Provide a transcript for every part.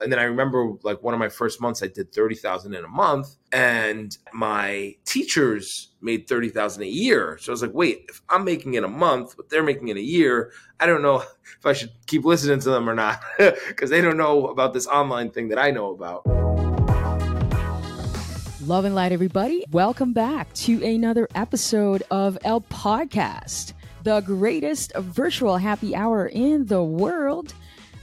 And then I remember like one of my first months, I did 30,000 in a month and my teachers made 30,000 a year. So I was like, wait, if I'm making it a month, but they're making it a year, I don't know if I should keep listening to them or not because they don't know about this online thing that I know about. Love and light, everybody. Welcome back to another episode of El Podcast, the greatest virtual happy hour in the world.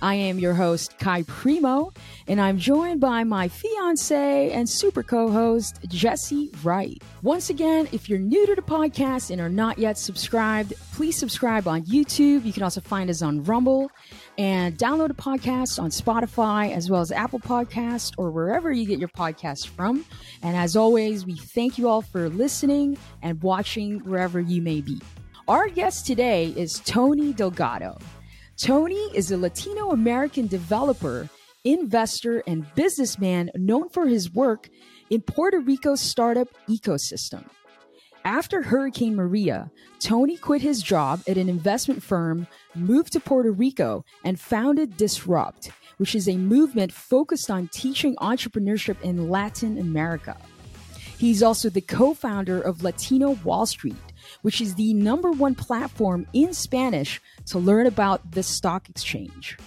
I am your host, Kai Primo, and I'm joined by my fiance and super co host, Jesse Wright. Once again, if you're new to the podcast and are not yet subscribed, please subscribe on YouTube. You can also find us on Rumble and download a podcast on Spotify as well as Apple Podcast or wherever you get your podcasts from. And as always, we thank you all for listening and watching wherever you may be. Our guest today is Tony Delgado. Tony is a Latino American developer, investor, and businessman known for his work in Puerto Rico's startup ecosystem. After Hurricane Maria, Tony quit his job at an investment firm, moved to Puerto Rico, and founded Disrupt, which is a movement focused on teaching entrepreneurship in Latin America. He's also the co founder of Latino Wall Street, which is the number one platform in Spanish to learn about the stock exchange.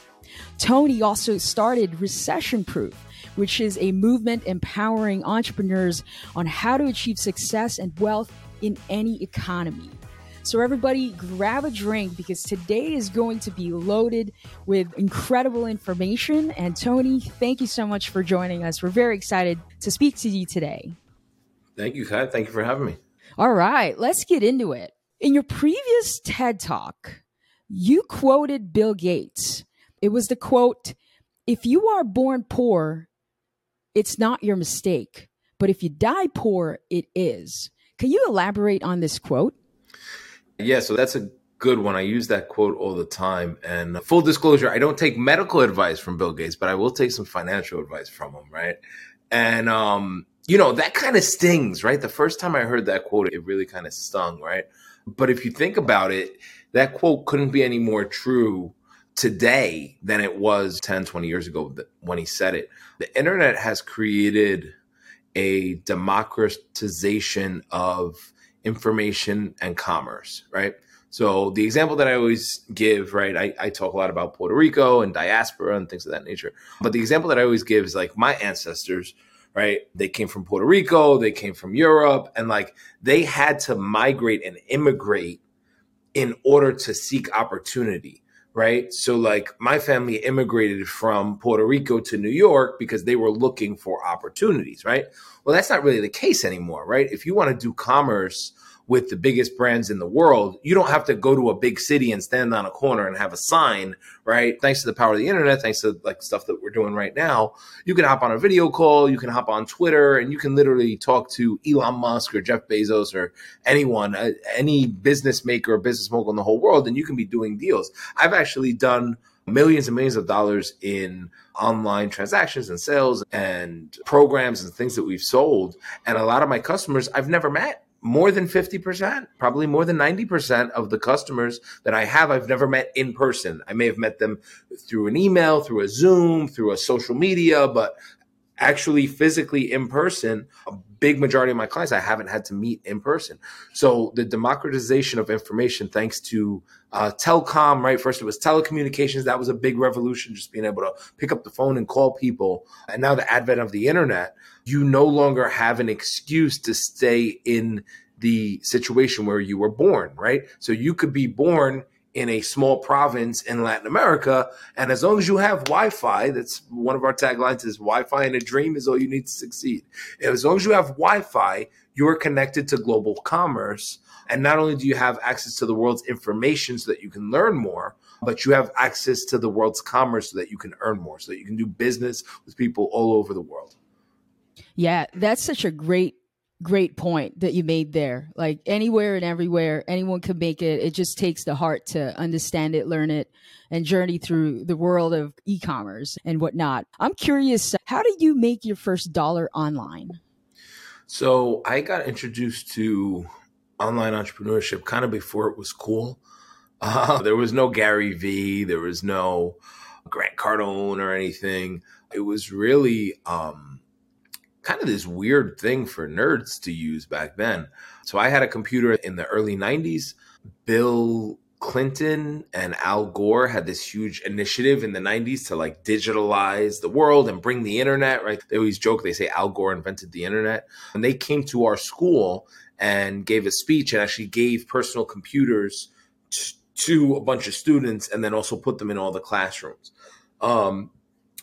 Tony also started Recession Proof, which is a movement empowering entrepreneurs on how to achieve success and wealth in any economy. So, everybody, grab a drink because today is going to be loaded with incredible information. And, Tony, thank you so much for joining us. We're very excited to speak to you today. Thank you, Kai. Thank you for having me. All right, let's get into it. In your previous TED Talk, you quoted Bill Gates. It was the quote If you are born poor, it's not your mistake. But if you die poor, it is. Can you elaborate on this quote? Yeah, so that's a good one. I use that quote all the time. And full disclosure, I don't take medical advice from Bill Gates, but I will take some financial advice from him, right? And um, you know, that kind of stings, right? The first time I heard that quote, it really kind of stung, right? But if you think about it, that quote couldn't be any more true today than it was 10, 20 years ago when he said it. The internet has created a democratization of information and commerce, right? So the example that I always give, right, I, I, talk a lot about Puerto Rico and diaspora and things of that nature. But the example that I always give is like my ancestors right? They came from Puerto Rico, they came from Europe, and like they had to migrate and immigrate in order to seek opportunity, right? So, like, my family immigrated from Puerto Rico to New York because they were looking for opportunities, right? Well, that's not really the case anymore, right? If you want to do commerce, with the biggest brands in the world, you don't have to go to a big city and stand on a corner and have a sign, right? Thanks to the power of the internet, thanks to like stuff that we're doing right now, you can hop on a video call, you can hop on Twitter, and you can literally talk to Elon Musk or Jeff Bezos or anyone, uh, any business maker or business mogul in the whole world, and you can be doing deals. I've actually done millions and millions of dollars in online transactions and sales and programs and things that we've sold. And a lot of my customers I've never met more than 50%, probably more than 90% of the customers that I have, I've never met in person. I may have met them through an email, through a Zoom, through a social media, but actually physically in person, a big majority of my clients I haven't had to meet in person. So the democratization of information, thanks to uh, telecom, right? First it was telecommunications. That was a big revolution, just being able to pick up the phone and call people. And now the advent of the internet, you no longer have an excuse to stay in the situation where you were born, right? So you could be born in a small province in Latin America. And as long as you have Wi Fi, that's one of our taglines is Wi Fi and a dream is all you need to succeed. As long as you have Wi Fi, you are connected to global commerce. And not only do you have access to the world's information so that you can learn more, but you have access to the world's commerce so that you can earn more, so that you can do business with people all over the world. Yeah, that's such a great great point that you made there. Like anywhere and everywhere, anyone can make it. It just takes the heart to understand it, learn it, and journey through the world of e commerce and whatnot. I'm curious, how did you make your first dollar online? So I got introduced to online entrepreneurship kind of before it was cool. Uh, there was no Gary Vee, there was no Grant Cardone or anything. It was really um, kind of this weird thing for nerds to use back then. So I had a computer in the early 90s. Bill Clinton and Al Gore had this huge initiative in the 90s to like digitalize the world and bring the internet, right? They always joke, they say Al Gore invented the internet. And they came to our school and gave a speech and actually gave personal computers to a bunch of students and then also put them in all the classrooms. Um,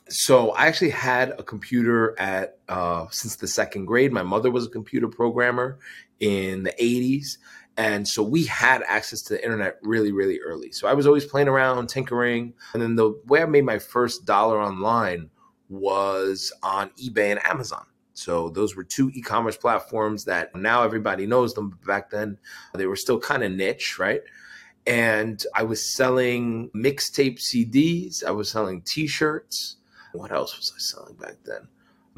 so I actually had a computer at uh, since the second grade. My mother was a computer programmer in the 80s and so we had access to the internet really, really early. So I was always playing around, tinkering. And then the way I made my first dollar online was on eBay and Amazon. So those were two e-commerce platforms that now everybody knows them. Back then, they were still kind of niche, right? And I was selling mixtape CDs. I was selling T-shirts. What else was I selling back then?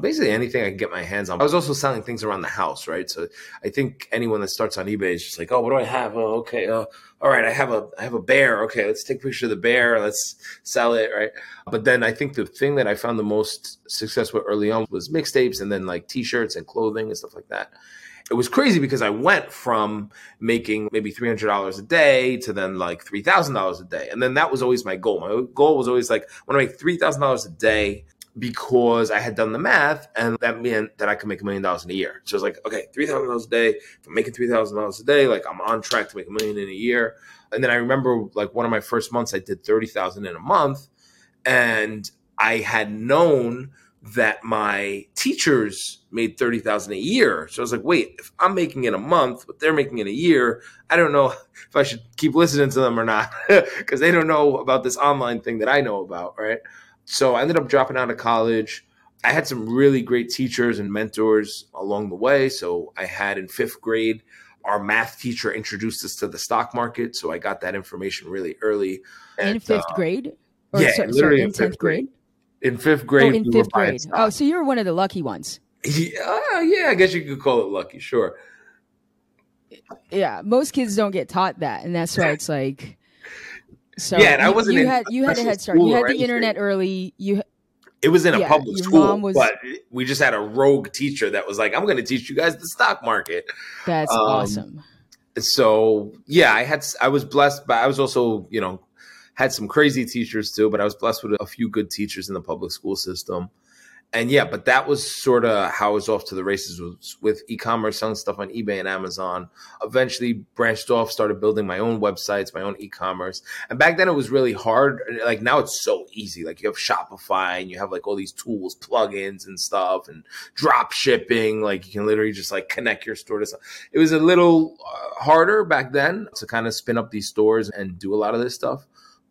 basically anything I can get my hands on. I was also selling things around the house, right? So I think anyone that starts on eBay is just like, oh, what do I have? Oh, okay. Oh, all right. I have a I have a bear. Okay, let's take a picture of the bear. Let's sell it, right? But then I think the thing that I found the most success with early on was mixtapes, and then like T-shirts and clothing and stuff like that. It was crazy because I went from making maybe three hundred dollars a day to then like three thousand dollars a day, and then that was always my goal. My goal was always like, I want to make three thousand dollars a day because I had done the math and that meant that I could make a million dollars in a year. So I was like, okay, $3,000 a day. If I'm making $3,000 a day, like I'm on track to make a million in a year. And then I remember like one of my first months, I did 30,000 in a month. And I had known that my teachers made 30,000 a year. So I was like, wait, if I'm making it a month, but they're making it a year, I don't know if I should keep listening to them or not because they don't know about this online thing that I know about, right? So I ended up dropping out of college. I had some really great teachers and mentors along the way. So I had in fifth grade, our math teacher introduced us to the stock market. So I got that information really early. In fifth uh, grade? Or yeah, so, literally in, in tenth grade. grade. In fifth grade. Oh, in fifth grade. Oh, so you're one of the lucky ones. Yeah, yeah, I guess you could call it lucky, sure. Yeah, most kids don't get taught that, and that's why it's like so yeah, and I wasn't. You, had you had a head start. You had the internet early. You. It was in a yeah, public school, was, but we just had a rogue teacher that was like, "I'm going to teach you guys the stock market." That's um, awesome. So yeah, I had I was blessed, but I was also you know had some crazy teachers too. But I was blessed with a few good teachers in the public school system and yeah, but that was sort of how I was off to the races with, with e-commerce, selling stuff on eBay and Amazon. Eventually branched off, started building my own websites, my own e-commerce. And back then it was really hard. Like now it's so easy. Like you have Shopify and you have like all these tools, plugins and stuff and drop shipping. Like you can literally just like connect your store to stuff. It was a little uh, harder back then to kind of spin up these stores and do a lot of this stuff.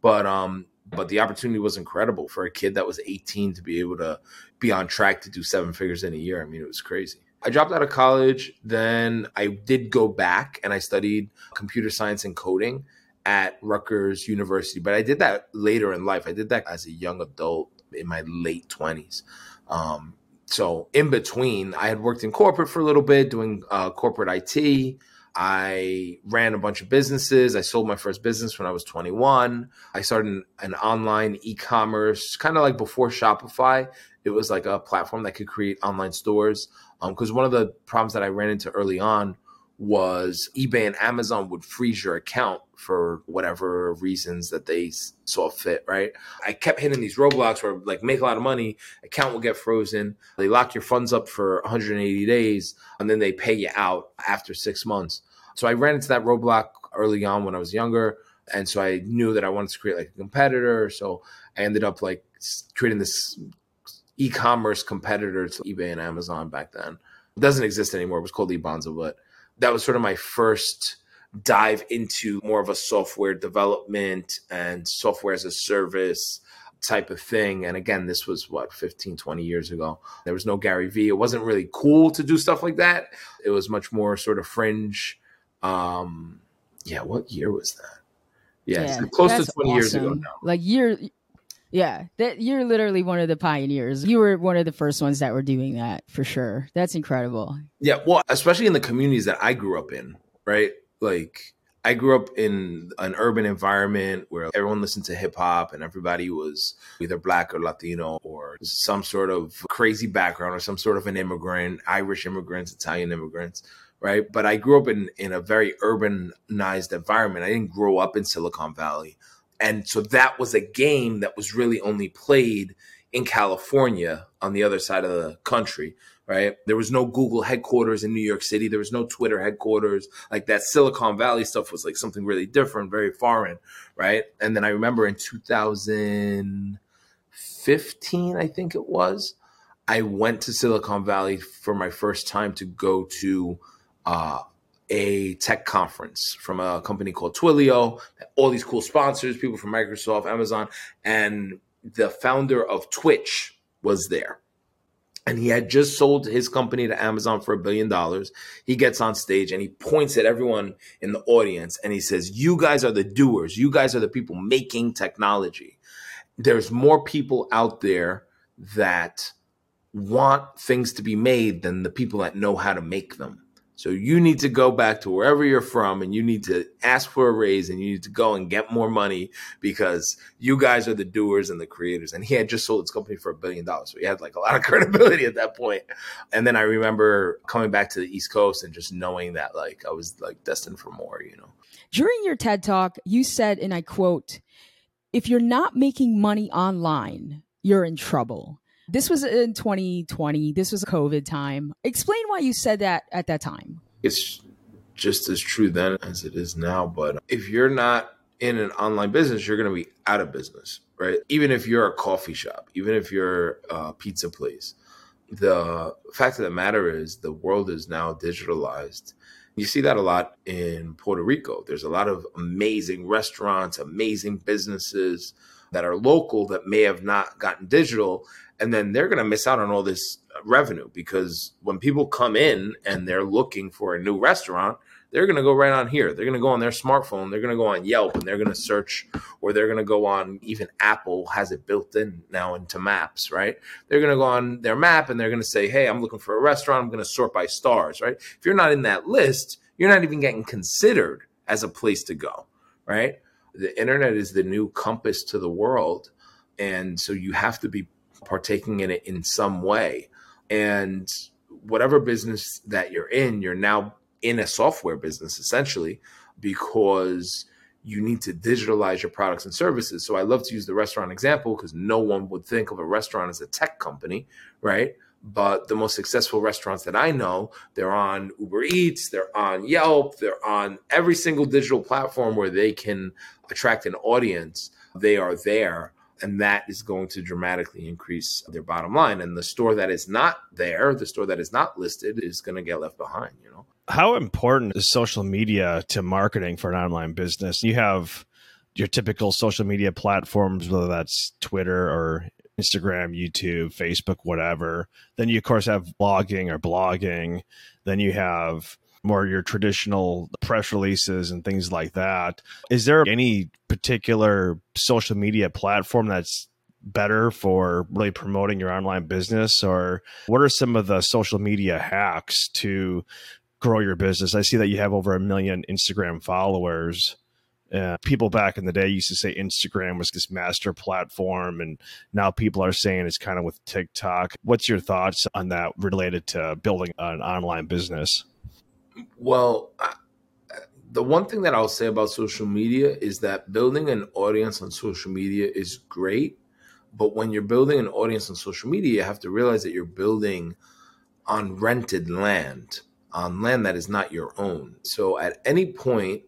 But um but the opportunity was incredible for a kid that was 18 to be able to be on track to do seven figures in a year. I mean, it was crazy. I dropped out of college. Then I did go back and I studied computer science and coding at Rutgers University. But I did that later in life. I did that as a young adult in my late 20s. Um, so in between, I had worked in corporate for a little bit, doing uh, corporate IT. I ran a bunch of businesses. I sold my first business when I was 21. I started an, an online e commerce, kind of like before Shopify. It was like a platform that could create online stores. Because um, one of the problems that I ran into early on was eBay and Amazon would freeze your account for whatever reasons that they saw fit, right? I kept hitting these roadblocks where like make a lot of money, account will get frozen, they lock your funds up for 180 days, and then they pay you out after six months. So I ran into that roadblock early on when I was younger. And so I knew that I wanted to create like a competitor. So I ended up like creating this e-commerce competitor to eBay and Amazon back then. It doesn't exist anymore. It was called eBonza, but that was sort of my first dive into more of a software development and software as a service type of thing. And again, this was what 15, 20 years ago. There was no Gary Vee. It wasn't really cool to do stuff like that. It was much more sort of fringe um, yeah, what year was that? Yeah, yeah close to 20 awesome. years ago now. Like you're yeah, that you're literally one of the pioneers. You were one of the first ones that were doing that for sure. That's incredible. Yeah, well, especially in the communities that I grew up in, right? Like I grew up in an urban environment where everyone listened to hip hop and everybody was either black or Latino or some sort of crazy background or some sort of an immigrant, Irish immigrants, Italian immigrants, right? But I grew up in, in a very urbanized environment. I didn't grow up in Silicon Valley. And so that was a game that was really only played in California on the other side of the country right? There was no Google headquarters in New York City. There was no Twitter headquarters. Like that Silicon Valley stuff was like something really different, very foreign, right? And then I remember in 2015, I think it was, I went to Silicon Valley for my first time to go to uh, a tech conference from a company called Twilio. All these cool sponsors, people from Microsoft, Amazon, and the founder of Twitch was there and he had just sold his company to Amazon for a billion dollars. He gets on stage and he points at everyone in the audience and he says, You guys are the doers. You guys are the people making technology. There's more people out there that want things to be made than the people that know how to make them. So you need to go back to wherever you're from and you need to ask for a raise and you need to go and get more money because you guys are the doers and the creators. And he had just sold his company for a billion dollars. So he had like a lot of credibility at that point. And then I remember coming back to the East Coast and just knowing that like I was like destined for more, you know. During your TED talk, you said, and I quote, if you're not making money online, you're in trouble. This was in 2020. This was COVID time. Explain why you said that at that time. It's just as true then as it is now. But if you're not in an online business, you're going to be out of business, right? Even if you're a coffee shop, even if you're a pizza place. The fact of the matter is, the world is now digitalized. You see that a lot in Puerto Rico. There's a lot of amazing restaurants, amazing businesses that are local that may have not gotten digital and then they're going to miss out on all this revenue because when people come in and they're looking for a new restaurant they're going to go right on here. They're going to go on their smartphone they're going to go on yelp and they're going to search or they're going to go on even apple has it built in now into maps right? They're going to go on their map and they're going to say hey i'm looking for a restaurant i'm going to sort by stars right? If you're not in that list you're not even getting considered as a place to go right? The internet is the new compass to the world and so you have to be partaking in it in some way. And whatever business that you're in, you're now in a software business essentially because you need to digitalize your products and services. So I love to use the restaurant example because no one would think of a restaurant as a tech company, right? But the most successful restaurants that I know, they're on Uber Eats, they're on Yelp, they're on every single digital platform where they can attract an audience. They are there and that is going to dramatically increase their bottom line. And the store that is not there the store that is not listed is going to get left behind you know? How important is social media to marketing for an online business? You have your typical social media platforms whether that's twitter or instagram youtube facebook whatever. Then you of course have blogging or vlogging. Then you have more your traditional press releases and things like that. Is there any particular social media platform that's better for really promoting your online business? Or what are some of the social media hacks to grow your business? I see that you have over a million instagram followers. Uh, people back in the day used to say instagram was this master platform and now people are saying it's kind of with tiktok. What's your thoughts on that related to building an online business well, the one thing that I'll say about social media is that building an audience on social media is great. But when you're building an audience on social media, you have to realize that you're building on rented land, on land that is not your own. So at any point,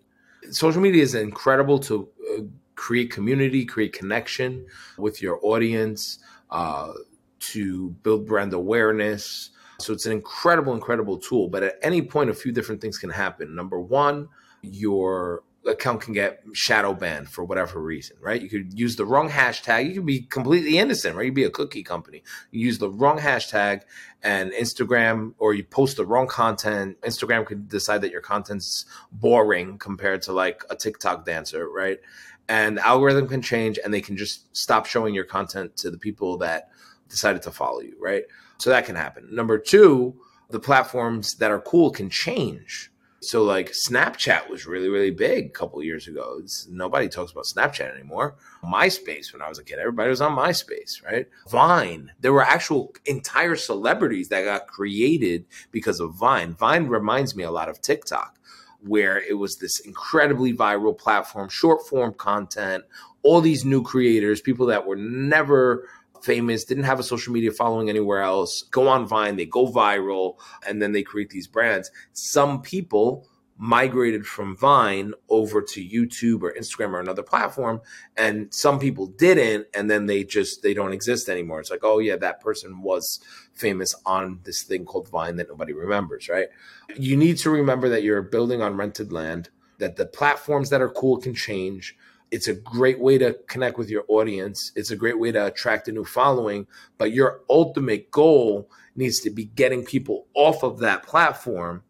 social media is incredible to uh, create community, create connection with your audience, uh, to build brand awareness, so it's an incredible, incredible tool. But at any point, a few different things can happen. Number one, your account can get shadow banned for whatever reason, right? You could use the wrong hashtag. You could be completely innocent, right? You'd be a cookie company. You use the wrong hashtag and Instagram, or you post the wrong content. Instagram could decide that your content's boring compared to like a TikTok dancer, right? And the algorithm can change and they can just stop showing your content to the people that decided to follow you, right? So that can happen. Number two, the platforms that are cool can change, So like Snapchat was really really big a couple years ago. It's, nobody talks about Snapchat anymore. MySpace when I was a kid, everybody was on MySpace, right? Vine, there were actual entire celebrities that got created because of Vine. Vine reminds me a lot of TikTok where it was this incredibly viral platform, short form content, all these new creators, people that were never famous, didn't have a social media following anywhere else, go on Vine, they go viral, and then they create these brands. Some people migrated from Vine over to YouTube or Instagram or another platform and some people didn't and then they just they don't exist anymore. It's like, "Oh yeah, that person was famous on this thing called Vine that nobody remembers," right? You need to remember that you're building on rented land, that the platforms that are cool can change it's a great way to connect with your audience. It's a great way to attract a new following, but your ultimate goal needs to be getting people off of that platform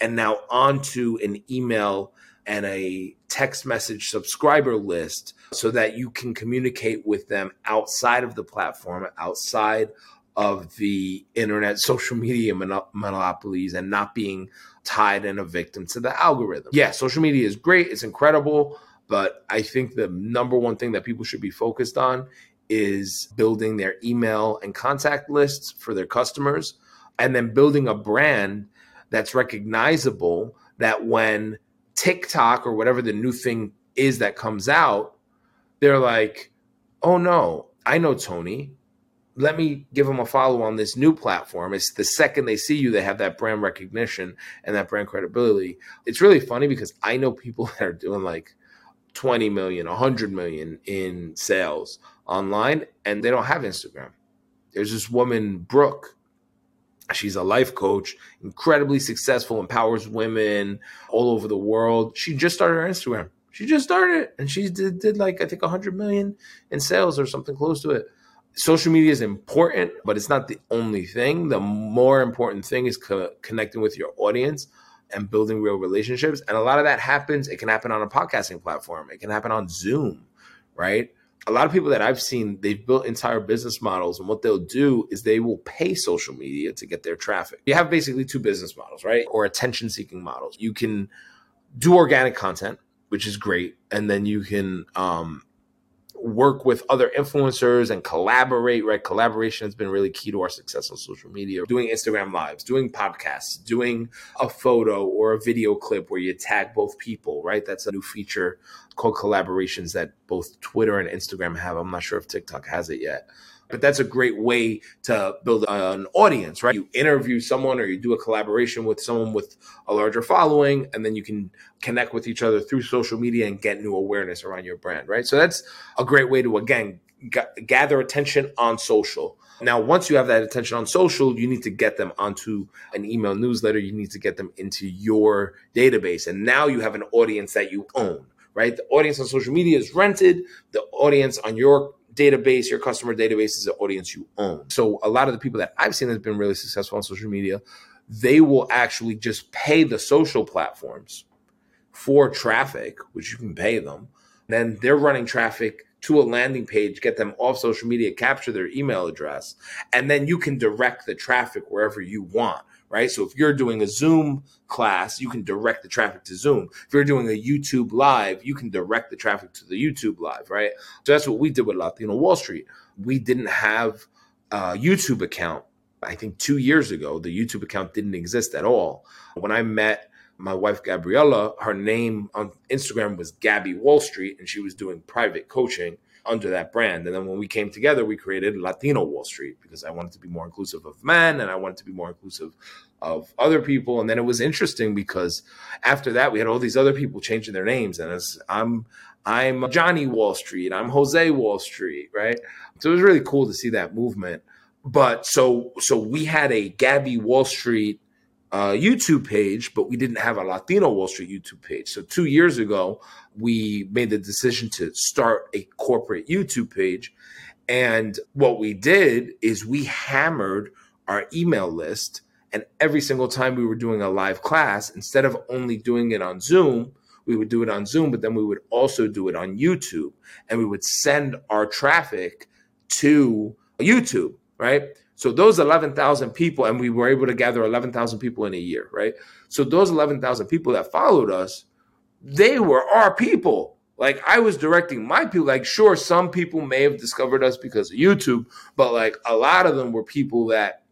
and now onto an email and a text message subscriber list so that you can communicate with them outside of the platform, outside of the internet social media monopolies and not being tied and a victim to the algorithm. Yeah, social media is great, it's incredible but I think the number one thing that people should be focused on is building their email and contact lists for their customers and then building a brand that's recognizable that when TikTok or whatever the new thing is that comes out, they're like, oh no, I know Tony. Let me give him a follow on this new platform. It's the second they see you, they have that brand recognition and that brand credibility. It's really funny because I know people that are doing like 20 million, 100 million in sales online and they don't have Instagram. There's this woman, Brooke. She's a life coach, incredibly successful, empowers women all over the world. She just started her Instagram. She just started and she did, did like, I think, 100 million in sales or something close to it. Social media is important, but it's not the only thing. The more important thing is co- connecting with your audience and building real relationships. And a lot of that happens, it can happen on a podcasting platform, it can happen on Zoom, right? A lot of people that I've seen, they've built entire business models, and what they'll do is they will pay social media to get their traffic. You have basically two business models, right? Or attention seeking models. You can do organic content, which is great, and then you can um, work with other influencers and collaborate, right? Collaboration has been really key to our success on social media. Doing Instagram lives, doing podcasts, doing a photo or a video clip where you tag both people, right? That's a new feature called collaborations that both Twitter and Instagram have. I'm not sure if TikTok has it yet but that's a great way to build an audience, right? You interview someone or you do a collaboration with someone with a larger following, and then you can connect with each other through social media and get new awareness around your brand, right? So that's a great way to, again, g- gather attention on social. Now, once you have that attention on social, you need to get them onto an email newsletter. You need to get them into your database. And now you have an audience that you own, right? The audience on social media is rented. The audience on your database, your customer database is the audience you own. So a lot of the people that I've seen that have been really successful on social media, they will actually just pay the social platforms for traffic, which you can pay them. Then they're running traffic to a landing page, get them off social media, capture their email address, and then you can direct the traffic wherever you want right? So if you're doing a Zoom class, you can direct the traffic to Zoom. If you're doing a YouTube live, you can direct the traffic to the YouTube live, right? So that's what we did with Latino Wall Street. We didn't have a YouTube account. I think two years ago, the YouTube account didn't exist at all. When I met my wife Gabriella, her name on Instagram was Gabby Wall Street, and she was doing private coaching under that brand. And then when we came together, we created Latino Wall Street because I wanted to be more inclusive of men and I wanted to be more inclusive of other people. And then it was interesting because after that, we had all these other people changing their names. And as I'm I'm Johnny Wall Street, I'm Jose Wall Street, right? So it was really cool to see that movement. But so so we had a Gabby Wall Street uh, YouTube page, but we didn't have a Latino Wall Street YouTube page. So two years ago, we made the decision to start a corporate YouTube page. And what we did is we hammered our email list. And every single time we were doing a live class, instead of only doing it on Zoom, we would do it on Zoom, but then we would also do it on YouTube. And we would send our traffic to YouTube, right? So those 11,000 people, and we were able to gather 11,000 people in a year, right? So those 11,000 people that followed us, they were our people. Like I was directing my people. Like, sure, some people may have discovered us because of YouTube, but like a lot of them were people that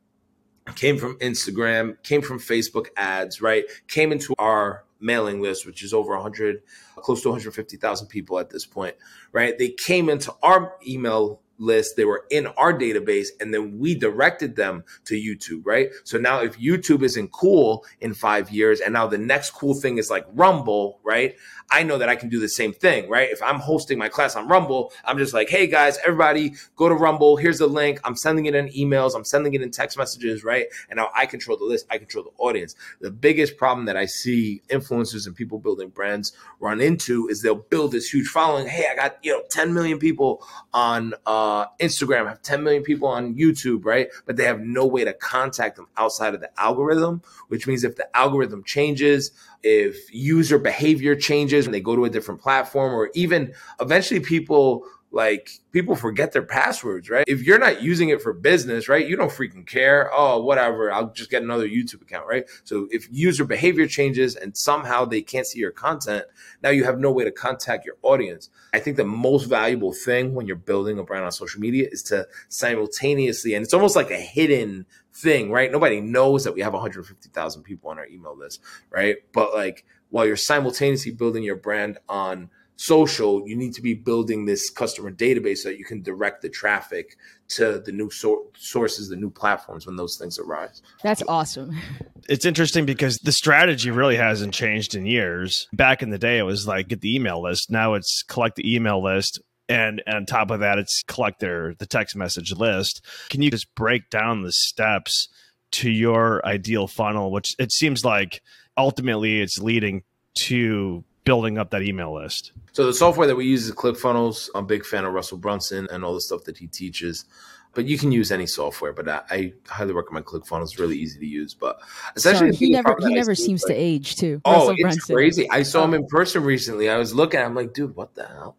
came from Instagram, came from Facebook ads, right? Came into our mailing list, which is over 100, close to 150,000 people at this point, right? They came into our email list they were in our database and then we directed them to youtube right? So now if youtube isn't cool in five years and now the next cool thing is like rumble right I know that I can do the same thing, right? If I'm hosting my class on Rumble, I'm just like, hey guys, everybody go to Rumble. Here's the link. I'm sending it in emails. I'm sending it in text messages, right? And now I control the list. I control the audience. The biggest problem that I see influencers and people building brands run into is they'll build this huge following. Hey, I got, you know, 10 million people on uh, Instagram, I have 10 million people on YouTube, right? But they have no way to contact them outside of the algorithm, which means if the algorithm changes, if user behavior changes and they go to a different platform, or even eventually people like people forget their passwords, right? If you're not using it for business, right, you don't freaking care. Oh, whatever, I'll just get another YouTube account, right? So if user behavior changes and somehow they can't see your content, now you have no way to contact your audience. I think the most valuable thing when you're building a brand on social media is to simultaneously, and it's almost like a hidden thing, right? Nobody knows that we have 150,000 people on our email list, right? But like while you're simultaneously building your brand on social, you need to be building this customer database so that you can direct the traffic to the new so- sources, the new platforms when those things arise. That's awesome. It's interesting because the strategy really hasn't changed in years. Back in the day, it was like get the email list. Now it's collect the email list. And, and on top of that, it's collect their the text message list. Can you just break down the steps to your ideal funnel, which it seems like ultimately it's leading to building up that email list? So the software that we use is ClickFunnels. I'm a big fan of Russell Brunson and all the stuff that he teaches. But you can use any software, but I, I highly recommend ClickFunnels. It's really easy to use. But essentially, Sorry, he never he never seems like, to age too. Oh, Russell it's Brunson. crazy! I saw him oh. in person recently. I was looking. I'm like, dude, what the hell?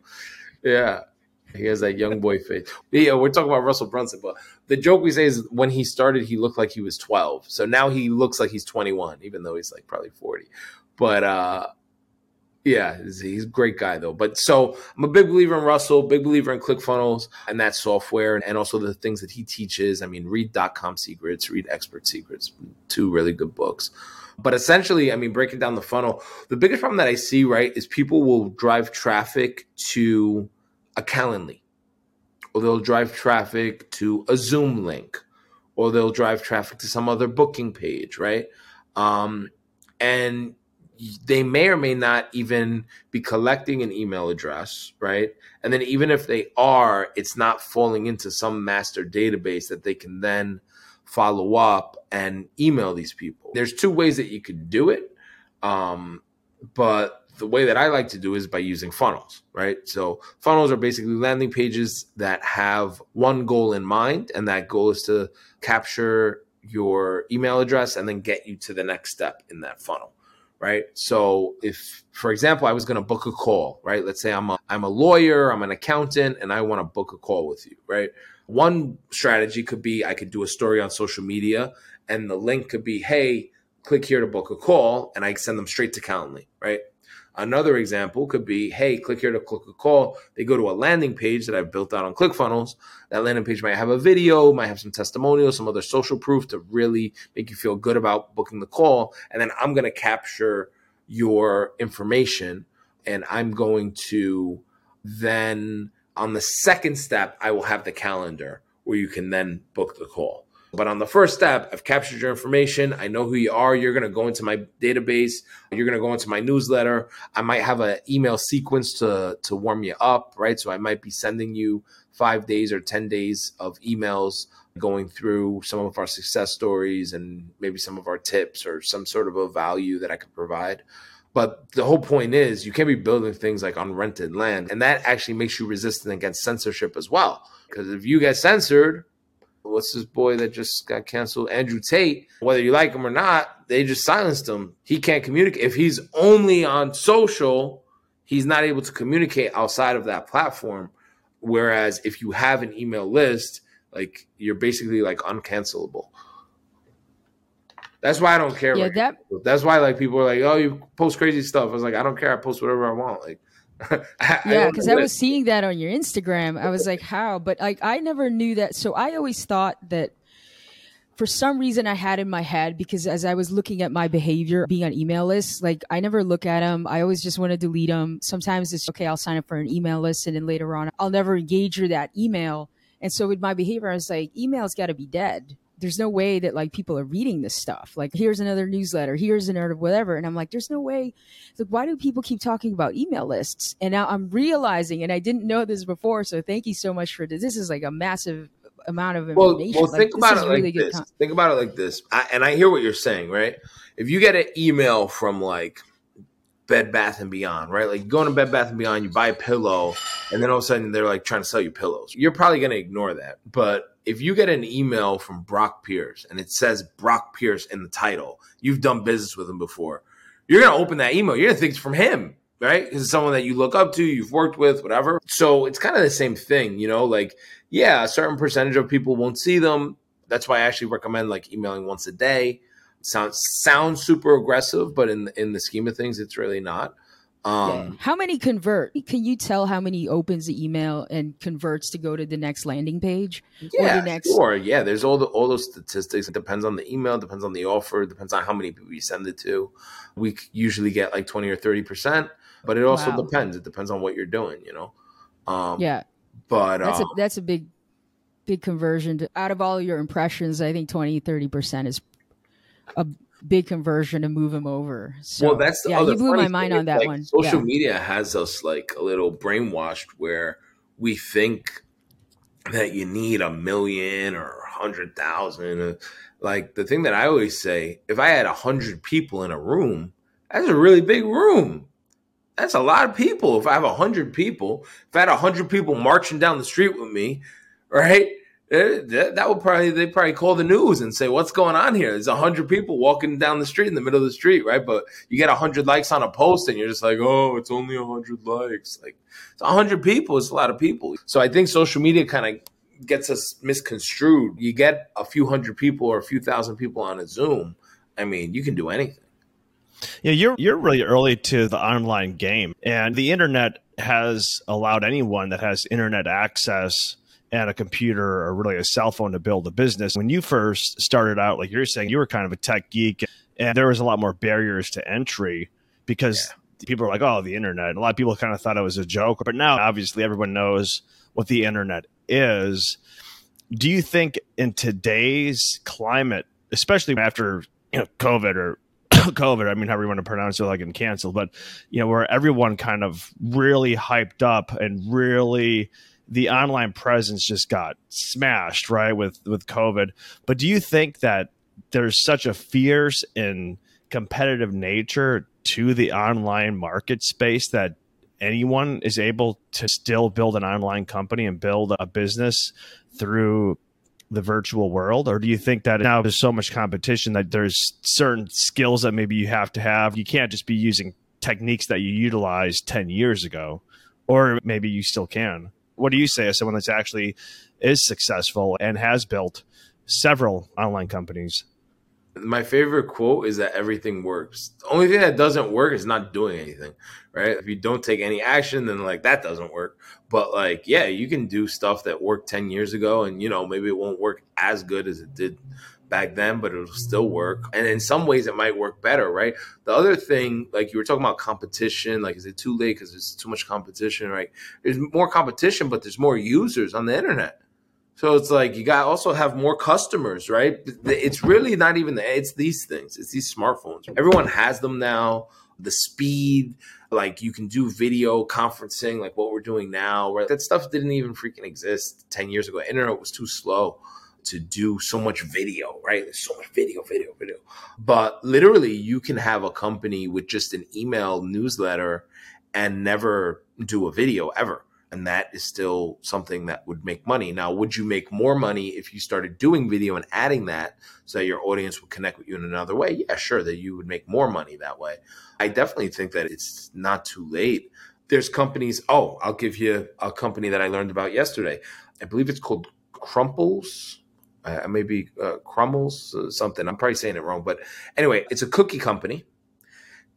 Yeah, he has that young boy face. Yeah, we're talking about Russell Brunson, but the joke we say is when he started, he looked like he was 12. So now he looks like he's 21, even though he's like probably 40. But uh, yeah, he's a great guy though. But so I'm a big believer in Russell, big believer in ClickFunnels and that software and also the things that he teaches. I mean, read .com Secrets, read Expert Secrets, two really good books. But essentially, I mean, breaking down the funnel, the biggest problem that I see, right, is people will drive traffic to a Calendly, or they'll drive traffic to a Zoom link, or they'll drive traffic to some other booking page, right? Um, and they may or may not even be collecting an email address, right? And then even if they are, it's not falling into some master database that they can then follow up and email these people. There's two ways that you could do it. Um, but the way that I like to do is by using funnels, right? So funnels are basically landing pages that have one goal in mind, and that goal is to capture your email address and then get you to the next step in that funnel right? So if, for example, I was going to book a call, right? Let's say I'm a, I'm a lawyer, I'm an accountant, and I want to book a call with you, right? One strategy could be I could do a story on social media, and the link could be, hey, click here to book a call, and I send them straight to Calendly, right? Another example could be, hey, click here to click a call. They go to a landing page that I've built out on ClickFunnels. That landing page might have a video, might have some testimonials, some other social proof to really make you feel good about booking the call. And then I'm going to capture your information and I'm going to then, on the second step, I will have the calendar where you can then book the call. But on the first step, I've captured your information. I know who you are. You're going to go into my database. You're going to go into my newsletter. I might have an email sequence to, to warm you up, right? So I might be sending you five days or 10 days of emails going through some of our success stories and maybe some of our tips or some sort of a value that I could provide. But the whole point is you can't be building things like on rented land. And that actually makes you resistant against censorship as well. Because if you get censored, what's this boy that just got canceled? Andrew Tate. Whether you like him or not, they just silenced him. He can't communicate. If he's only on social, he's not able to communicate outside of that platform. Whereas if you have an email list, Like you're basically like uncancelable. That's why I don't care. Yeah, right that. That's why like people are like, "Oh, you post crazy stuff." I was like, "I don't care. I post whatever I want." Like, I, yeah, because I, I was seeing that on your Instagram. I was like, "How?" But like, I never knew that. So I always thought that for some reason I had in my head because as I was looking at my behavior being on email lists, like I never look at them. I always just want to delete them. Sometimes it's okay, I'll sign up for an email list and then later on I'll never engage with that email. And so with my behavior, I was like, email's got to be dead. There's no way that like people are reading this stuff. Like here's another newsletter, here's another of whatever. And I'm like, there's no way. Like, why do people keep talking about email lists? And now I'm realizing, and I didn't know this before. So thank you so much for this. This is like a massive amount of information. Well, well like, think about it like this. Think about it like this. I, and I hear what you're saying, right? If you get an email from like Bed Bath and Beyond, right? Like you go into Bed Bath and Beyond, you buy a pillow, and then all of a sudden they're like trying to sell you pillows. You're probably going to ignore that. But if you get an email from Brock Pierce and it says Brock Pierce in the title, you've done business with him before. You're going to open that email. You're going to think it's from him right? Because it's someone that you look up to, you've worked with, whatever. So it's kind of the same thing, you know, like yeah, a certain percentage of people won't see them. That's why I actually recommend like emailing once a day. sounds sounds super aggressive, but in in the scheme of things, it's really not. Um, yeah. How many convert? Can you tell how many opens the email and converts to go to the next landing page? Yeah, next... sure. Yeah, there's all the all those statistics. It depends on the email, depends on the offer, depends on how many people you send it to. We usually get like twenty or thirty percent, but it also wow. depends. It depends on what you're doing. You know. Um, yeah. But that's um, a that's a big big conversion to, out of all your impressions i think 20 30% is a big conversion to move them over so well that's the yeah you blew my mind on that like, one social yeah. media has us like a little brainwashed where we think that you need a million or a hundred thousand uh, like the thing that i always say if i had a hundred people in a room that's a really big room that's a lot of people. If I have a hundred people, if I had a hundred people marching down the street with me, right? Eh, that, that would probably they probably call the news and say what's going on here. There's a hundred people walking down the street in the middle of the street, right? But you get a hundred likes on a post and you're just like, oh, it's only a hundred likes. Like it's a hundred people. It's a lot of people. So I think social media kind of gets us misconstrued. You get a few hundred people or a few thousand people on a Zoom. I mean, you can do anything. Yeah, you're you're really early to the online game, and the internet has allowed anyone that has internet access and a computer or really a cell phone to build a business. When you first started out, like you're saying, you were kind of a tech geek, and there was a lot more barriers to entry because yeah. people are like, "Oh, the internet." A lot of people kind of thought it was a joke, but now obviously everyone knows what the internet is. Do you think in today's climate, especially after you know COVID or COVID, I mean, however you want to pronounce it, like in cancel, but you know, where everyone kind of really hyped up and really the online presence just got smashed, right, with with COVID. But do you think that there's such a fierce and competitive nature to the online market space that anyone is able to still build an online company and build a business through the virtual world? Or do you think that now there's so much competition that there's certain skills that maybe you have to have? You can't just be using techniques that you utilized 10 years ago or maybe you still can what do you say as someone that's actually is successful and has built several online companies my favorite quote is that everything works. The only thing that doesn't work is not doing anything, right? If you don't take any action, then like that doesn't work. But like, yeah, you can do stuff that worked 10 years ago and you know, maybe it won't work as good as it did back then, but it'll still work. And in some ways it might work better, right? The other thing, like you were talking about competition, like is it too late because there's too much competition, right? There's more competition, but there's more users on the internet so it's like you got also have more customers, right? It's really not even the it's these things. It's these smartphones. Everyone has them now. The speed, like you can do video conferencing, like what we're doing now. Right? That stuff didn't even freaking exist ten years ago. Internet was too slow to do so much video, right? There's so much video, video, video. But literally, you can have a company with just an email newsletter and never do a video ever and that is still something that would make money. Now, would you make more money if you started doing video and adding that so that your audience would connect with you in another way? Yeah, sure, that you would make more money that way. I definitely think that it's not too late. There's companies, oh, I'll give you a company that I learned about yesterday. I believe it's called Crumples. Uh, maybe uh, Crummels, uh, something. I'm probably saying it wrong, but anyway, it's a cookie company.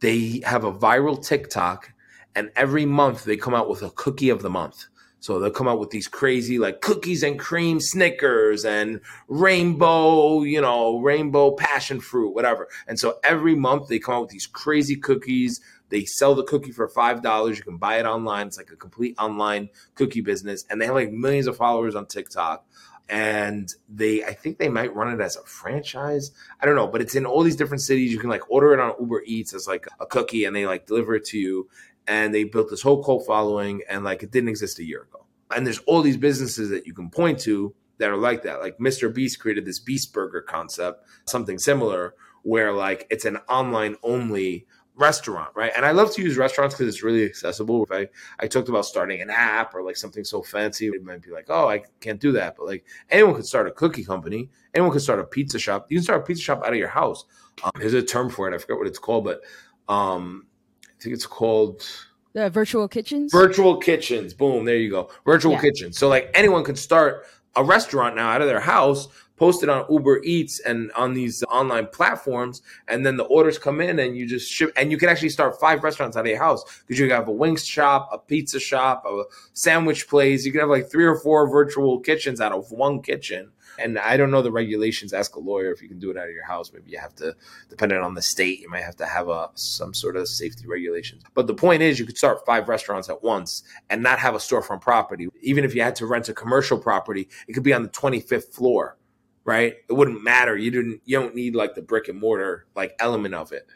They have a viral TikTok, and every month they come out with a cookie of the month. So they'll come out with these crazy like cookies and cream Snickers and rainbow, you know, rainbow passion fruit, whatever. And so every month they come out with these crazy cookies. They sell the cookie for five dollars. You can buy it online. It's like a complete online cookie business, and they have like millions of followers on TikTok. And they, I think they might run it as a franchise. I don't know, but it's in all these different cities. You can like order it on Uber Eats as like a cookie, and they like deliver it to you and they built this whole cult following and like it didn't exist a year ago and there's all these businesses that you can point to that are like that like mr beast created this beast burger concept something similar where like it's an online only restaurant right and i love to use restaurants because it's really accessible if i i talked about starting an app or like something so fancy it might be like oh i can't do that but like anyone could start a cookie company anyone could start a pizza shop you can start a pizza shop out of your house um, there's a term for it i forget what it's called but um I think it's called the virtual kitchens. Virtual kitchens. Boom, there you go. Virtual yeah. kitchens. So like anyone could start a restaurant now out of their house, post it on Uber Eats and on these online platforms, and then the orders come in and you just ship. And you can actually start five restaurants out of your house because you have a wings shop, a pizza shop, a sandwich place. You can have like three or four virtual kitchens out of one kitchen and I don't know the regulations. Ask a lawyer if you can do it out of your house. Maybe you have to, depending on the state, you might have to have a some sort of safety regulations. But the point is, you could start five restaurants at once and not have a storefront property. Even if you had to rent a commercial property, it could be on the 25th floor, right? It wouldn't matter. You didn't. You don't need like the brick and mortar like element of it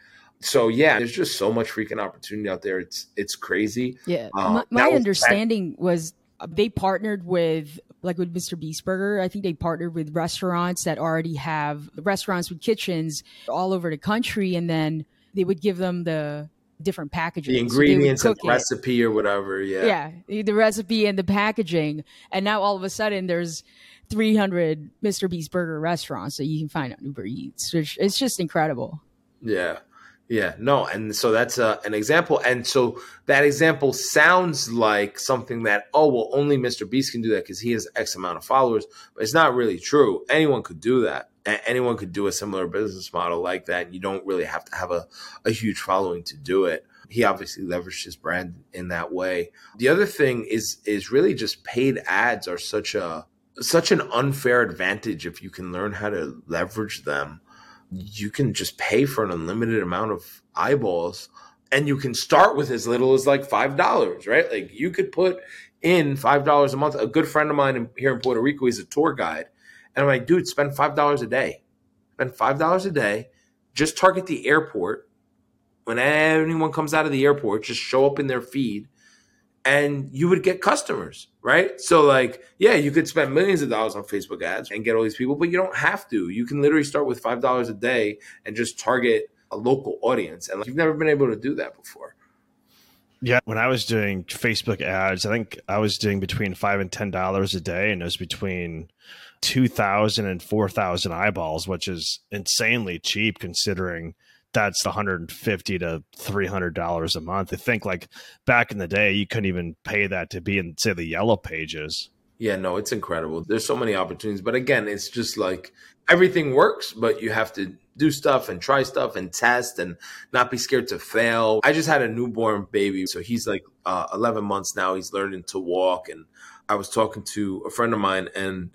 so yeah, there's just so much freaking opportunity out there. It's it's crazy. Yeah, uh, my, my understanding was they partnered with like with Mr. Beast Burger, I think they partnered with restaurants that already have restaurants with kitchens all over the country, and then they would give them the different packaging, the ingredients so and recipe or whatever. Yeah, yeah, the recipe and the packaging, and now all of a sudden there's 300 Mr. Beast Burger restaurants that you can find on Uber Eats. which It's just incredible. Yeah. Yeah, no, and so that's uh, an example, and so that example sounds like something that oh well, only Mr. Beast can do that because he has X amount of followers, but it's not really true. Anyone could do that. anyone could do a similar business model like that. You don't really have to have a, a huge following to do it. He obviously leveraged his brand in that way. The other thing is is really just paid ads are such a such an unfair advantage if you can learn how to leverage them you can just pay for an unlimited amount of eyeballs and you can start with as little as like five dollars right? Like you could put in five dollars a month. A good friend of mine here in puerto rico he's a tour guide and i'm like dude spend five dollars a day. Spend five dollars a day. Just target the airport. When anyone comes out of the airport just show up in their feed and you would get customers, right? So, like, yeah, you could spend millions of dollars on Facebook ads and get all these people, but you don't have to. You can literally start with five dollars a day and just target a local audience, and like, you've never been able to do that before. Yeah, when I was doing Facebook ads, I think I was doing between five and ten dollars a day, and it was between two thousand and four thousand eyeballs, which is insanely cheap considering that's the 150 to 300 dollars a month. I think like back in the day you couldn't even pay that to be in say the yellow pages. Yeah no it's incredible. There's so many opportunities but again it's just like everything works but you have to do stuff and try stuff and test and not be scared to fail. I just had a newborn baby so he's like uh, 11 months now. He's learning to walk and i was talking to a friend of mine and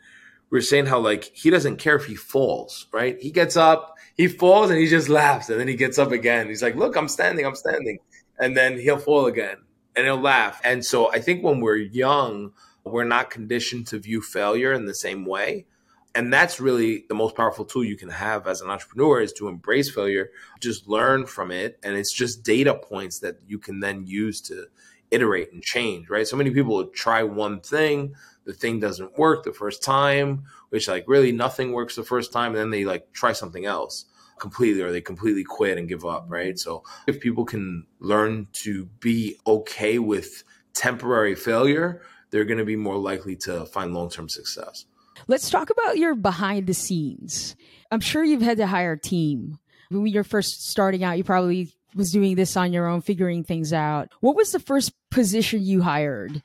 we were saying how like he doesn't care if he falls right he gets up he falls and he just laughs and then he gets up again. He's like, "Look, I'm standing, I'm standing," and then he'll fall again and he'll laugh. And so I think when we're young, we're not conditioned to view failure in the same way. And that's really the most powerful tool you can have as an entrepreneur is to embrace failure, just learn from it. And it's just data points that you can then use to iterate and change, right? So many people try one thing, the thing doesn't work the first time, which like really nothing works the first time, and then they like try something else completely or they completely quit and give up, right? So if people can learn to be okay with temporary failure, they're going to be more likely to find long-term success. Let's talk about your behind the scenes. I'm sure you've had to hire a team. When you're first starting out, you probably was doing this on your own, figuring things out. What was the first position you hired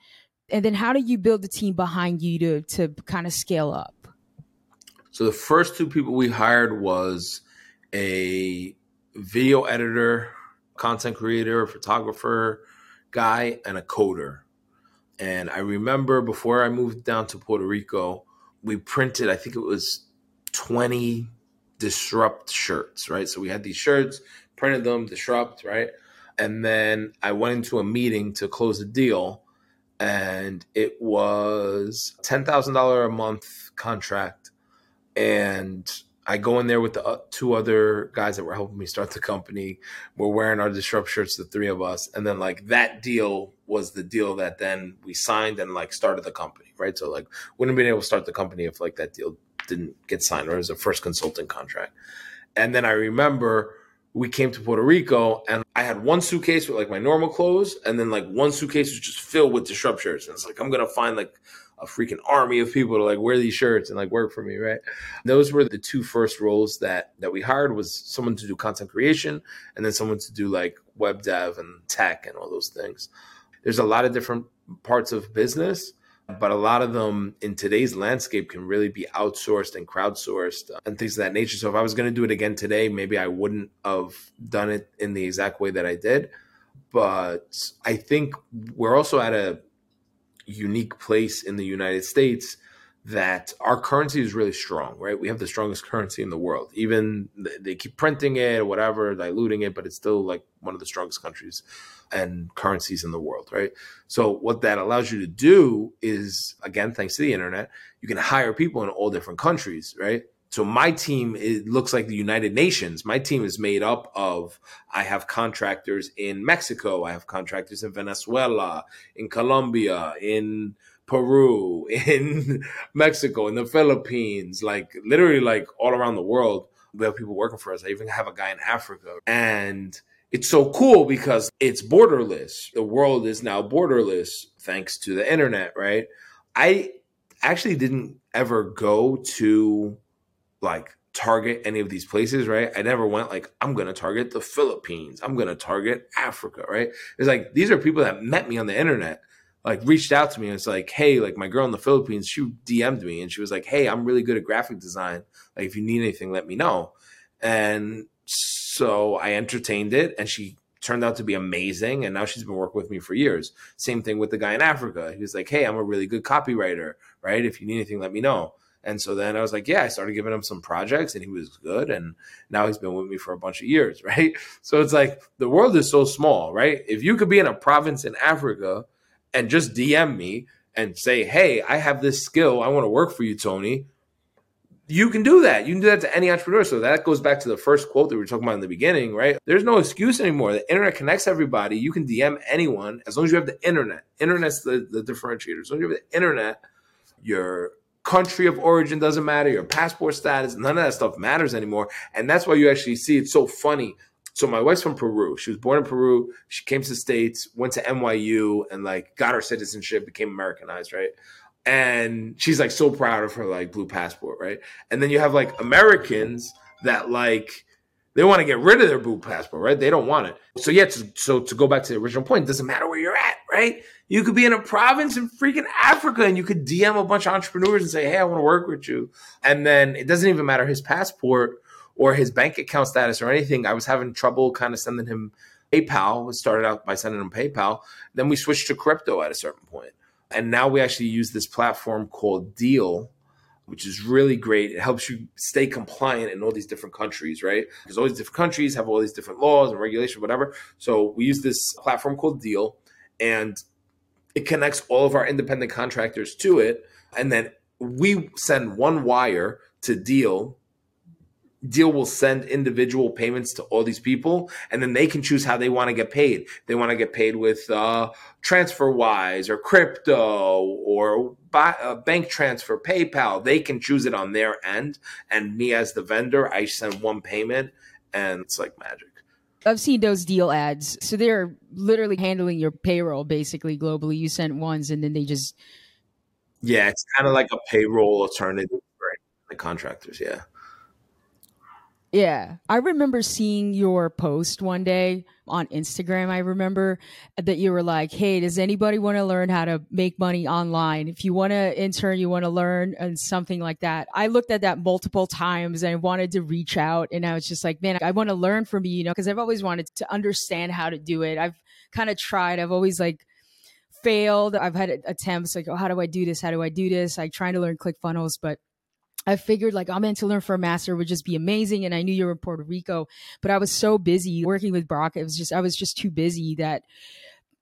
And then how do you build the team behind you to to kind of scale up? So the first two people we hired was a video editor, content creator, photographer guy, and a coder. And I remember before I moved down to Puerto Rico, we printed, I think it was 20 disrupt shirts, right? So we had these shirts, printed them, disrupt, right? And then I went into a meeting to close a deal, and it was $10,000 a month contract. And I go in there with the uh, two other guys that were helping me start the company. We're wearing our disrupt shirts, the three of us, and then like that deal was the deal that then we signed and like started the company, right? So like wouldn't have been able to start the company if like that deal didn't get signed or it was a first consulting contract. And then I remember we came to Puerto Rico and I had one suitcase with like my normal clothes and then like one suitcase was just filled with disrupt shirts. And it's like I'm gonna find like a freaking army of people to like wear these shirts and like work for me, right? Those were the two first roles that that we hired was someone to do content creation and then someone to do like web dev and tech and all those things. There's a lot of different parts of business but a lot of them in today's landscape can really be outsourced and crowdsourced uh, and things of that nature. So if I was going to do it again today, maybe I wouldn't have done it in the exact way that I did. But I think we're also at a unique place in the United States that our currency is really strong, right? We have the strongest currency in the world. Even they keep printing it or whatever, diluting it, but it's still like one of the strongest countries and currencies in the world, right? So what that allows you to do is, again, thanks to the internet, you can hire people in all different countries, right? So my team it looks like the United Nations. My team is made up of I have contractors in Mexico, I have contractors in Venezuela, in Colombia, in Peru, in Mexico, in the Philippines, like literally like all around the world. We have people working for us. I even have a guy in Africa. And it's so cool because it's borderless. The world is now borderless thanks to the internet, right? I actually didn't ever go to like target any of these places, right? I never went like, I'm going to target the Philippines. I'm going to target Africa, right? It's like, these are people that met me on the internet, like reached out to me and it's like, hey, like my girl in the Philippines, she DM'd me and she was like, hey, I'm really good at graphic design. Like, if you need anything, let me know. And so I entertained it and she turned out to be amazing. And now she's been working with me for years. Same thing with the guy in Africa. He was like, hey, I'm a really good copywriter, right? If you need anything, let me know. And so then I was like, yeah, I started giving him some projects and he was good. And now he's been with me for a bunch of years, right? So it's like the world is so small, right? If you could be in a province in Africa and just DM me and say, hey, I have this skill. I want to work for you, Tony. You can do that. You can do that to any entrepreneur. So that goes back to the first quote that we were talking about in the beginning, right? There's no excuse anymore. The internet connects everybody. You can DM anyone as long as you have the internet. Internet's the, the differentiator. As long as you have the internet, your country of origin doesn't matter, your passport status, none of that stuff matters anymore. And that's why you actually see it's so funny. So my wife's from Peru. She was born in Peru. She came to the States, went to NYU, and like got her citizenship, became Americanized, right? And she's like so proud of her like blue passport, right? And then you have like Americans that like they want to get rid of their blue passport, right? They don't want it. So yeah, to, so to go back to the original point, it doesn't matter where you're at, right? You could be in a province in freaking Africa and you could DM a bunch of entrepreneurs and say, Hey, I want to work with you. And then it doesn't even matter his passport or his bank account status or anything. I was having trouble kind of sending him PayPal. We started out by sending him PayPal. Then we switched to crypto at a certain point. And now we actually use this platform called Deel, which is really great. It helps you stay compliant in all these different countries, right? Because all these different countries have all these different laws and regulations, whatever. So we use this platform called Deel, and it connects all of our independent contractors to it. And then we send one wire to Deel. Deel will send individual payments to all these people, and then they can choose how they want to get paid. They want to get paid with uh, TransferWise or crypto or buy, uh, bank transfer, PayPal. They can choose it on their end. And me as the vendor, I send one payment, and it's like magic. I've seen those Deel ads. So they're literally handling your payroll basically globally. You sent ones and then they just. Yeah, it's kind of like a payroll alternative for the contractors. Yeah. Yeah. I remember seeing your post one day on Instagram. I remember that you were like, Hey, does anybody want to learn how to make money online? If you want to intern, you want to learn and something like that. I looked at that multiple times and I wanted to reach out and I was just like, man, I want to learn from you, you know, because I've always wanted to understand how to do it. I've kind of tried. I've always like, failed. I've had attempts like, oh, how do I do this? How do I do this? I trying to learn ClickFunnels, but I figured like I'm meant to learn for a master would just be amazing. And I knew you were in Puerto Rico, but I was so busy working with Brock. It was just, I was just too busy that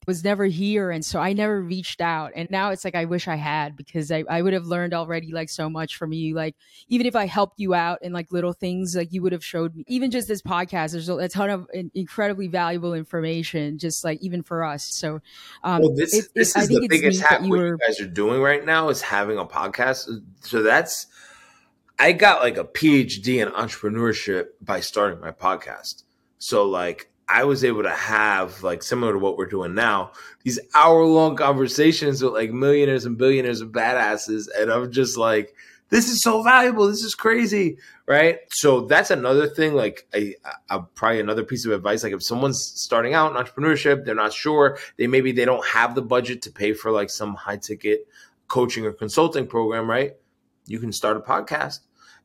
was never here. And so I never reached out. And now it's like, I wish I had because I, I would have learned already like so much from you. Like, even if I helped you out in like little things, like you would have showed me, even just this podcast, there's a, ton of incredibly valuable information, just like even for us. So, um, well, this, it, this it, is the biggest hack you, were, you guys are doing right now is having a podcast. So that's, I got like a PhD in entrepreneurship by starting my podcast. So like I was able to have like similar to what we're doing now, these hour long conversations with like millionaires and billionaires and badasses. And I'm just like, this is so valuable. This is crazy. Right. So that's another thing. Like I, I probably another piece of advice. Like if someone's starting out in entrepreneurship, they're not sure, they maybe they don't have the budget to pay for like some high ticket coaching or consulting program, right? You can start a podcast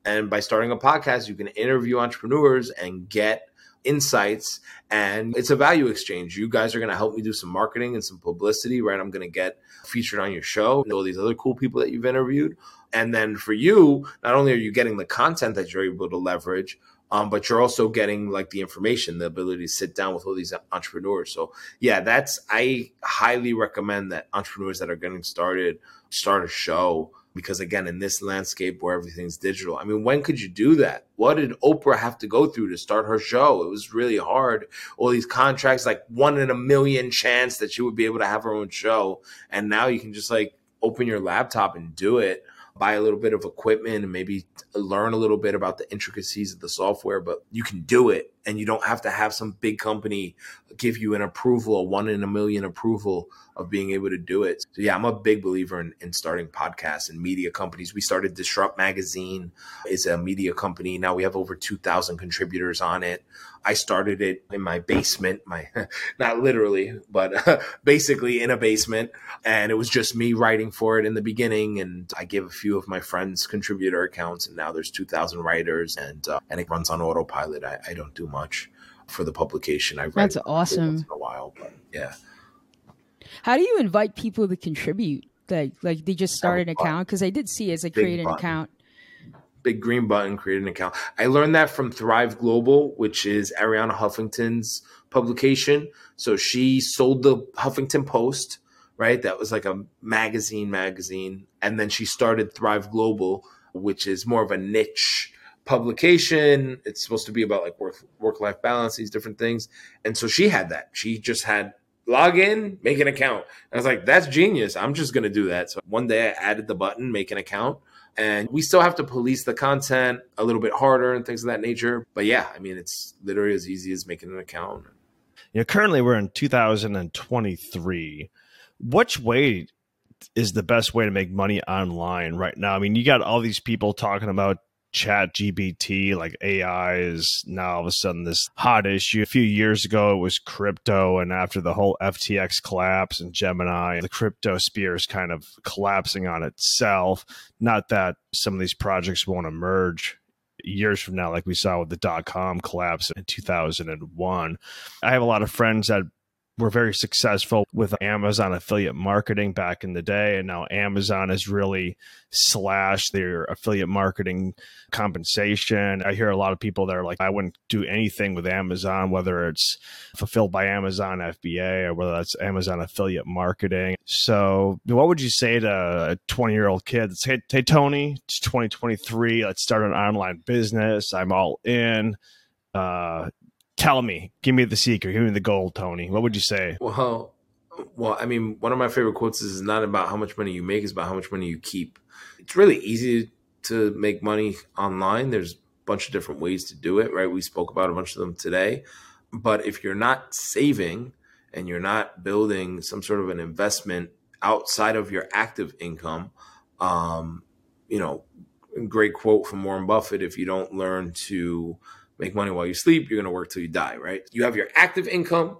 and by starting a podcast, you can interview entrepreneurs and get insights and it's a value exchange. You guys are going to help me do some marketing and some publicity, right? I'm going to get featured on your show and all these other cool people that you've interviewed. And then for you, not only are you getting the content that you're able to leverage, um, but you're also getting like the information, the ability to sit down with all these entrepreneurs. So yeah, that's I highly recommend that entrepreneurs that are getting started start a show because again in this landscape where everything's digital i mean when could you do that? What did oprah have to go through to start her show? It was really hard. All these contracts like one in a million chance that she would be able to have her own show. And now you can just like open your laptop and do it buy a little bit of equipment and maybe learn a little bit about the intricacies of the software, but you can do it and you don't have to have some big company give you an approval, a one in a million approval of being able to do it. So yeah, I'm a big believer in, in starting podcasts and media companies. We started Disrupt Magazine is a media company. Now we have over 2000 contributors on it. I started it in my basement, my not literally, but basically in a basement. And it was just me writing for it in the beginning. And I gave a few of my friends contributor accounts, and now there's 2,000 writers, and uh, and it runs on autopilot. I, I don't do much for the publication. I read that's awesome. Once in a while, but yeah. How do you invite people to contribute? Like, like they just start an account because I did see as I create an account big green button, create an account. I learned that from Thrive Global, which is Arianna Huffington's publication. So she sold the Huffington Post, right? That was like a magazine, magazine. And then she started Thrive Global, which is more of a niche publication. It's supposed to be about like work work life balance, these different things. And so she had that. She just had log in, make an account. And I was like, that's genius. I'm just gonna do that. So one day I added the button, make an account, and we still have to police the content a little bit harder and things of that nature. But yeah, I mean, it's literally as easy as making an account. You know, currently we're in 2023. Which way is the best way to make money online right now? I mean, you got all these people talking about chat gpt like ai is now all of a sudden this hot issue. A few years ago it was crypto and after the whole ftx collapse and gemini the crypto sphere is kind of collapsing on itself. Not that some of these projects won't emerge years from now like we saw with the dot com collapse in 2001 i have a lot of friends that were very successful with Amazon affiliate marketing back in the day. And now Amazon has really slashed their affiliate marketing compensation. I hear a lot of people that are like, I wouldn't do anything with Amazon, whether it's fulfilled by Amazon FBA or whether that's Amazon affiliate marketing. So, what would you say to a 20 year old kid that's, hey, hey, Tony, it's 2023. Let's start an online business. I'm all in. Uh, tell me, give me the secret, give me the gold, Tony. What would you say? Well, well, I mean, one of my favorite quotes is not about how much money you make, it's about how much money you keep. It's really easy to make money online. There's a bunch of different ways to do it, right? We spoke about a bunch of them today. But if you're not saving and you're not building some sort of an investment outside of your active income, um, you know, great quote from Warren Buffett if you don't learn to make money while you sleep. You're going to work till you die, right? You have your active income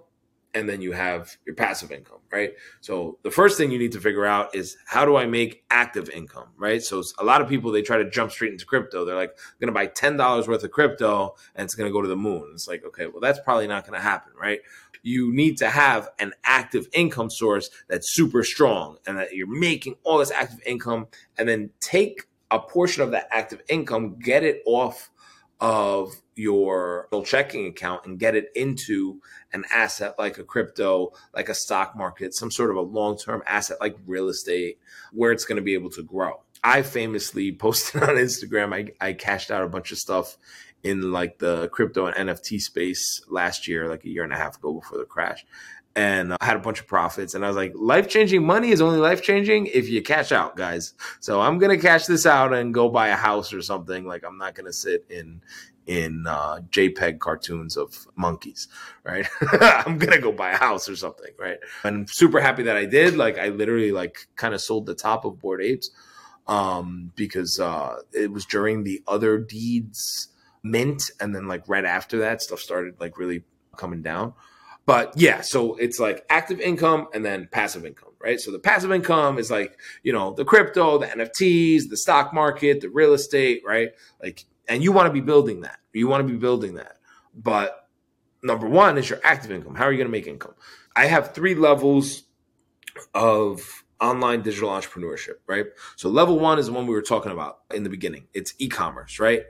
and then you have your passive income, right? So the first thing you need to figure out is how do I make active income, right? So a lot of people they try to jump straight into crypto. They're like, I'm to buy ten dollars worth of crypto and it's to go to the moon. It's like, okay, well that's probably not to happen, right? You need to have an active income source that's super strong and that you're making all this active income, and then take a portion of that active income, get it off of your checking account and get it into an asset like a crypto, like a stock market, some sort of a long term asset like real estate, where it's going to be able to grow. I famously posted on Instagram, I, I cashed out a bunch of stuff in like the crypto and NFT space last year, like a year and a half ago before the crash and I had a bunch of profits. And I was like, life changing money is only life changing if you cash out, guys. So I'm gonna cash this out and go buy a house or something. Like I'm not gonna sit in in uh, JPEG cartoons of monkeys, right? I'm gonna go buy a house or something, right? I'm super happy that I did. Like I literally like kind of sold the top of Bored Apes um, because uh, it was during the Otherdeeds mint, and then like right after that, stuff started like really coming down. But yeah, so it's like active income and then passive income, right? So the passive income is like, you know, the crypto, the NFTs, the stock market, the real estate, right? Like, and you want to be building that. You want to be building that. But number one is your active income. How are you going to make income? I have three levels of online digital entrepreneurship, right? So level one is the one we were talking about in the beginning. It's e-commerce, right?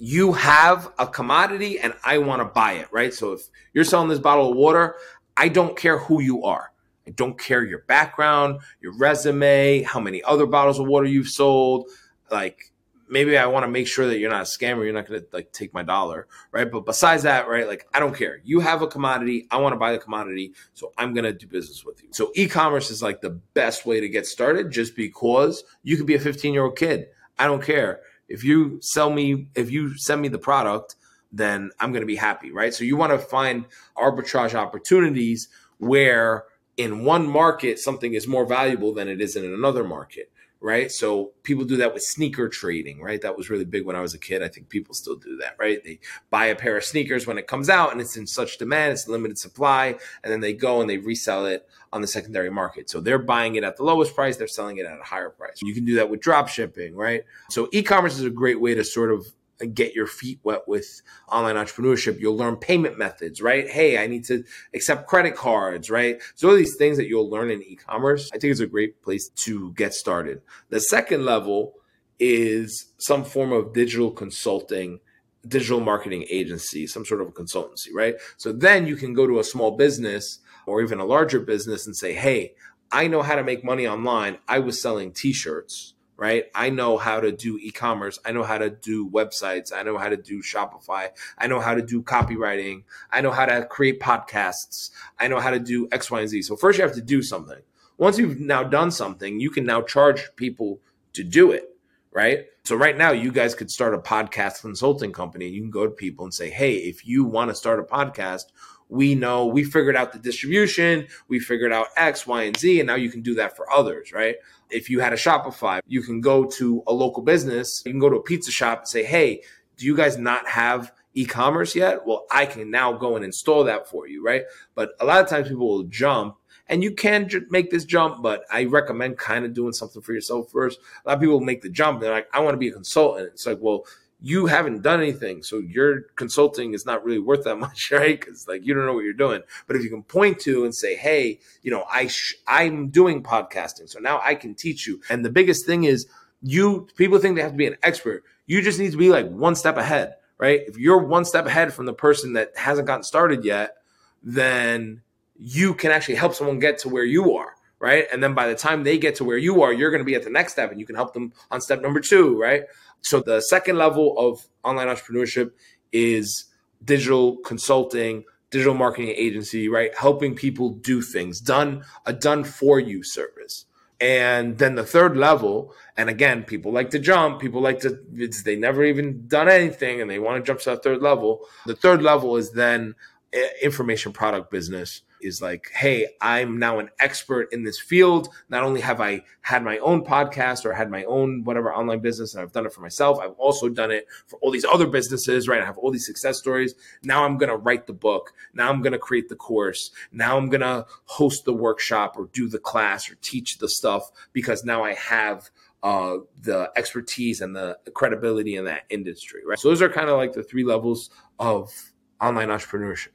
You have a commodity and I want to buy it, right? So if you're selling this bottle of water, I don't care who you are. I don't care your background, your resume, how many other bottles of water you've sold. Like maybe I want to make sure that you're not a scammer. You're not going to like take my dollar, right? But besides that, right? Like I don't care. You have a commodity. I want to buy the commodity, so I'm going to do business with you. So e-commerce is like the best way to get started, just because you could be a 15 year old kid. I don't care if you sell me, if you send me the product, then I'm going to be happy, right? So you want to find arbitrage opportunities where in one market something is more valuable than it is in another market right? So people do that with sneaker trading, right? That was really big when I was a kid. I think people still do that, right? They buy a pair of sneakers when it comes out and it's in such demand, it's limited supply, and then they go and they resell it on the secondary market. So they're buying it at the lowest price, they're selling it at a higher price. You can do that with drop shipping, right? So e-commerce is a great way to sort of get your feet wet with online entrepreneurship. You'll learn payment methods, right? Hey, I need to accept credit cards, right? So all these things that you'll learn in e-commerce, I think it's a great place to get started. The second level is some form of digital consulting digital marketing agency, some sort of a consultancy, right? So then you can go to a small business or even a larger business and say, Hey, I know how to make money online. I was selling t-shirts right? I know how to do e-commerce. I know how to do websites. I know how to do Shopify. I know how to do copywriting. I know how to create podcasts. I know how to do X, Y, and Z. So first you have to do something. Once you've now done something, you can now charge people to do it, right? So right now you guys could start a podcast consulting company. You can go to people and say, "Hey, if you want to start a podcast, we know we figured out the distribution, we figured out X, Y, and Z, and now you can do that for others, right? If you had a Shopify, you can go to a local business, you can go to a pizza shop and say, hey, do you guys not have e-commerce yet? Well, I can now go and install that for you, right? But a lot of times people will jump and you can make this jump, but I recommend kind of doing something for yourself first. A lot of people make the jump. They're like, I want to be a consultant. It's like, well, you haven't done anything. So your consulting is not really worth that much, right? Because like you don't know what you're doing. But if you can point to and say, hey, you know, I sh- I'm doing podcasting, so now I can teach you. And the biggest thing is, you people think they have to be an expert. You just need to be like one step ahead, right? If you're one step ahead from the person that hasn't gotten started yet, then you can actually help someone get to where you are right? And then by the time they get to where you are, you're going to be at the next step and you can help them on step number two, right? So the second level of online entrepreneurship is digital consulting, digital marketing agency, right? Helping people do things, done a done for you service. And then the third level, and again, people like to jump, people like to, they never even done anything and they want to jump to that third level. The third level is then eh, information product business is like, hey, I'm now an expert in this field. Not only have I had my own podcast or had my own whatever online business, and I've done it for myself, I've also done it for all these other businesses, right? I have all these success stories. Now I'm going to write the book. Now I'm going to create the course. Now I'm going to host the workshop or do the class or teach the stuff because now I have uh, the expertise and the credibility in that industry, right? So those are kind of like the three levels of online entrepreneurship.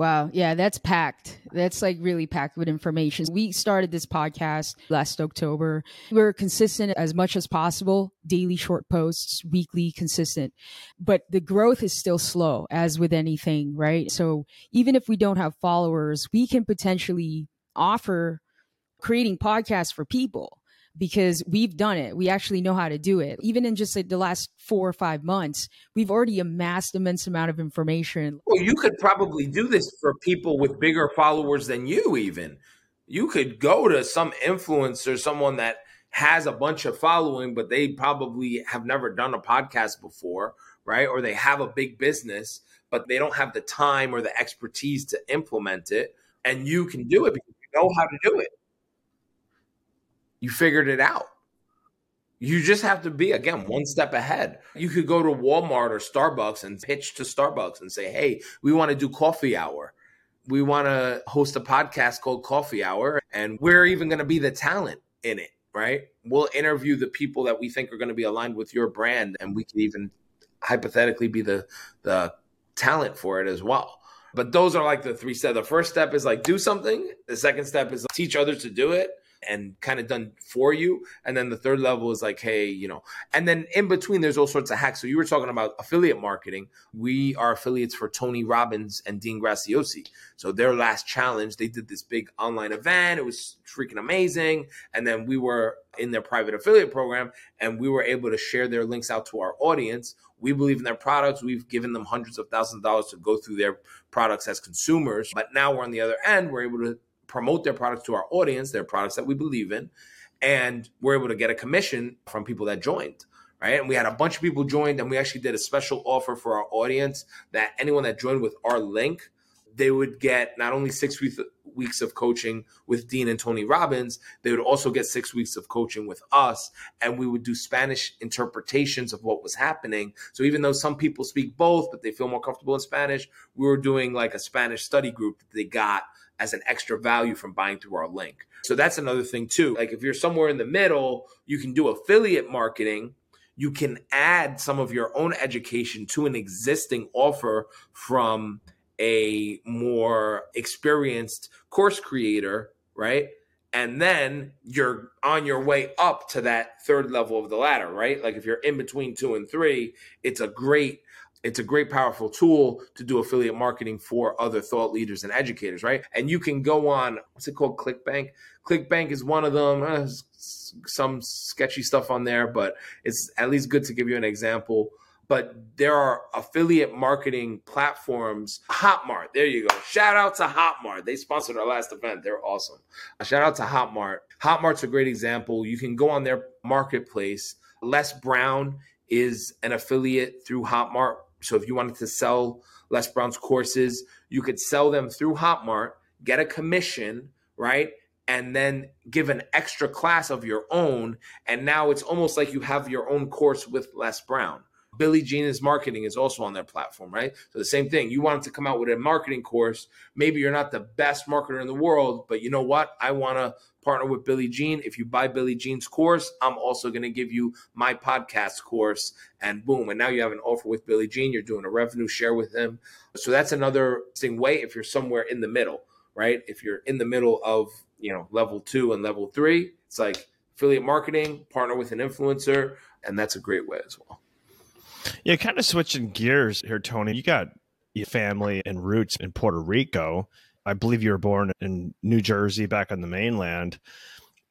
Wow. Yeah, that's packed. That's like really packed with information. We started this podcast last October. We're consistent as much as possible, daily short posts, weekly consistent. But the growth is still slow, as with anything, right? So even if we don't have followers, we can potentially offer creating podcasts for people because we've done it. We actually know how to do it. Even in just like the last four or five months, we've already amassed immense amount of information. Well, you could probably do this for people with bigger followers than you, even. You could go to some influencer, someone that has a bunch of following, but they probably have never done a podcast before, right? Or they have a big business, but they don't have the time or the expertise to implement it. And you can do it because you know how to do it you figured it out. You just have to be, again, one step ahead. You could go to Walmart or Starbucks and pitch to Starbucks and say, hey, we want to do coffee hour. We want to host a podcast called Coffee Hour, and we're even going to be the talent in it, right? We'll interview the people that we think are going to be aligned with your brand, and we can even hypothetically be the, the talent for it as well. But those are like the three steps. The first step is like do something. The second step is teach others to do it and kind of done for you. And then the third level is like, hey, you know, and then in between, there's all sorts of hacks. So you were talking about affiliate marketing. We are affiliates for Tony Robbins and Dean Graziosi. So their last challenge, they did this big online event. It was freaking amazing. And then we were in their private affiliate program and we were able to share their links out to our audience. We believe in their products. We've given them hundreds of thousands of dollars to go through their products as consumers. But now we're on the other end. We're able to promote their products to our audience, their products that we believe in, and we're able to get a commission from people that joined. Right. And we had a bunch of people joined, and we actually did a special offer for our audience that anyone that joined with our link, they would get not only six weeks weeks of coaching with Dean and Tony Robbins, they would also get six weeks of coaching with us. And we would do Spanish interpretations of what was happening. So even though some people speak both, but they feel more comfortable in Spanish, we were doing like a Spanish study group that they got as an extra value from buying through our link. So that's another thing too. Like if you're somewhere in the middle, you can do affiliate marketing. You can add some of your own education to an existing offer from a more experienced course creator, right? And then you're on your way up to that third level of the ladder, right? Like if you're in between two and three, it's a great it's a great powerful tool to do affiliate marketing for other thought leaders and educators right? And you can go on what's it called clickbank? Clickbank is one of them. Uh, some sketchy stuff on there but it's at least good to give you an example. But there are affiliate marketing platforms. Hotmart there you go. Shout out to hotmart. They sponsored our last event. They're awesome. Shout out to hotmart. Hotmart's a great example. You can go on their marketplace. Les brown is an affiliate through hotmart so if you wanted to sell Les Brown's courses, you could sell them through Hotmart, get a commission, right? And then give an extra class of your own. And now it's almost like you have your own course with Les Brown. Billy Gene's marketing is also on their platform, right? So the same thing. You wanted to come out with a marketing course. Maybe you're not the best marketer in the world, but you know what? I want to partner with Billy Gene. If you buy Billy Gene's course, I'm also going to give you my podcast course. And boom. And now you have an offer with Billy Gene. You're doing a revenue share with him. So that's another thing way if you're somewhere in the middle, right? If you're in the middle of, you know, level two and level three, it's like affiliate marketing, partner with an influencer. And that's a great way as well. Yeah, kind of switching gears here, Tony. You got your family and roots in Puerto Rico. I believe you were born in New Jersey back on the mainland.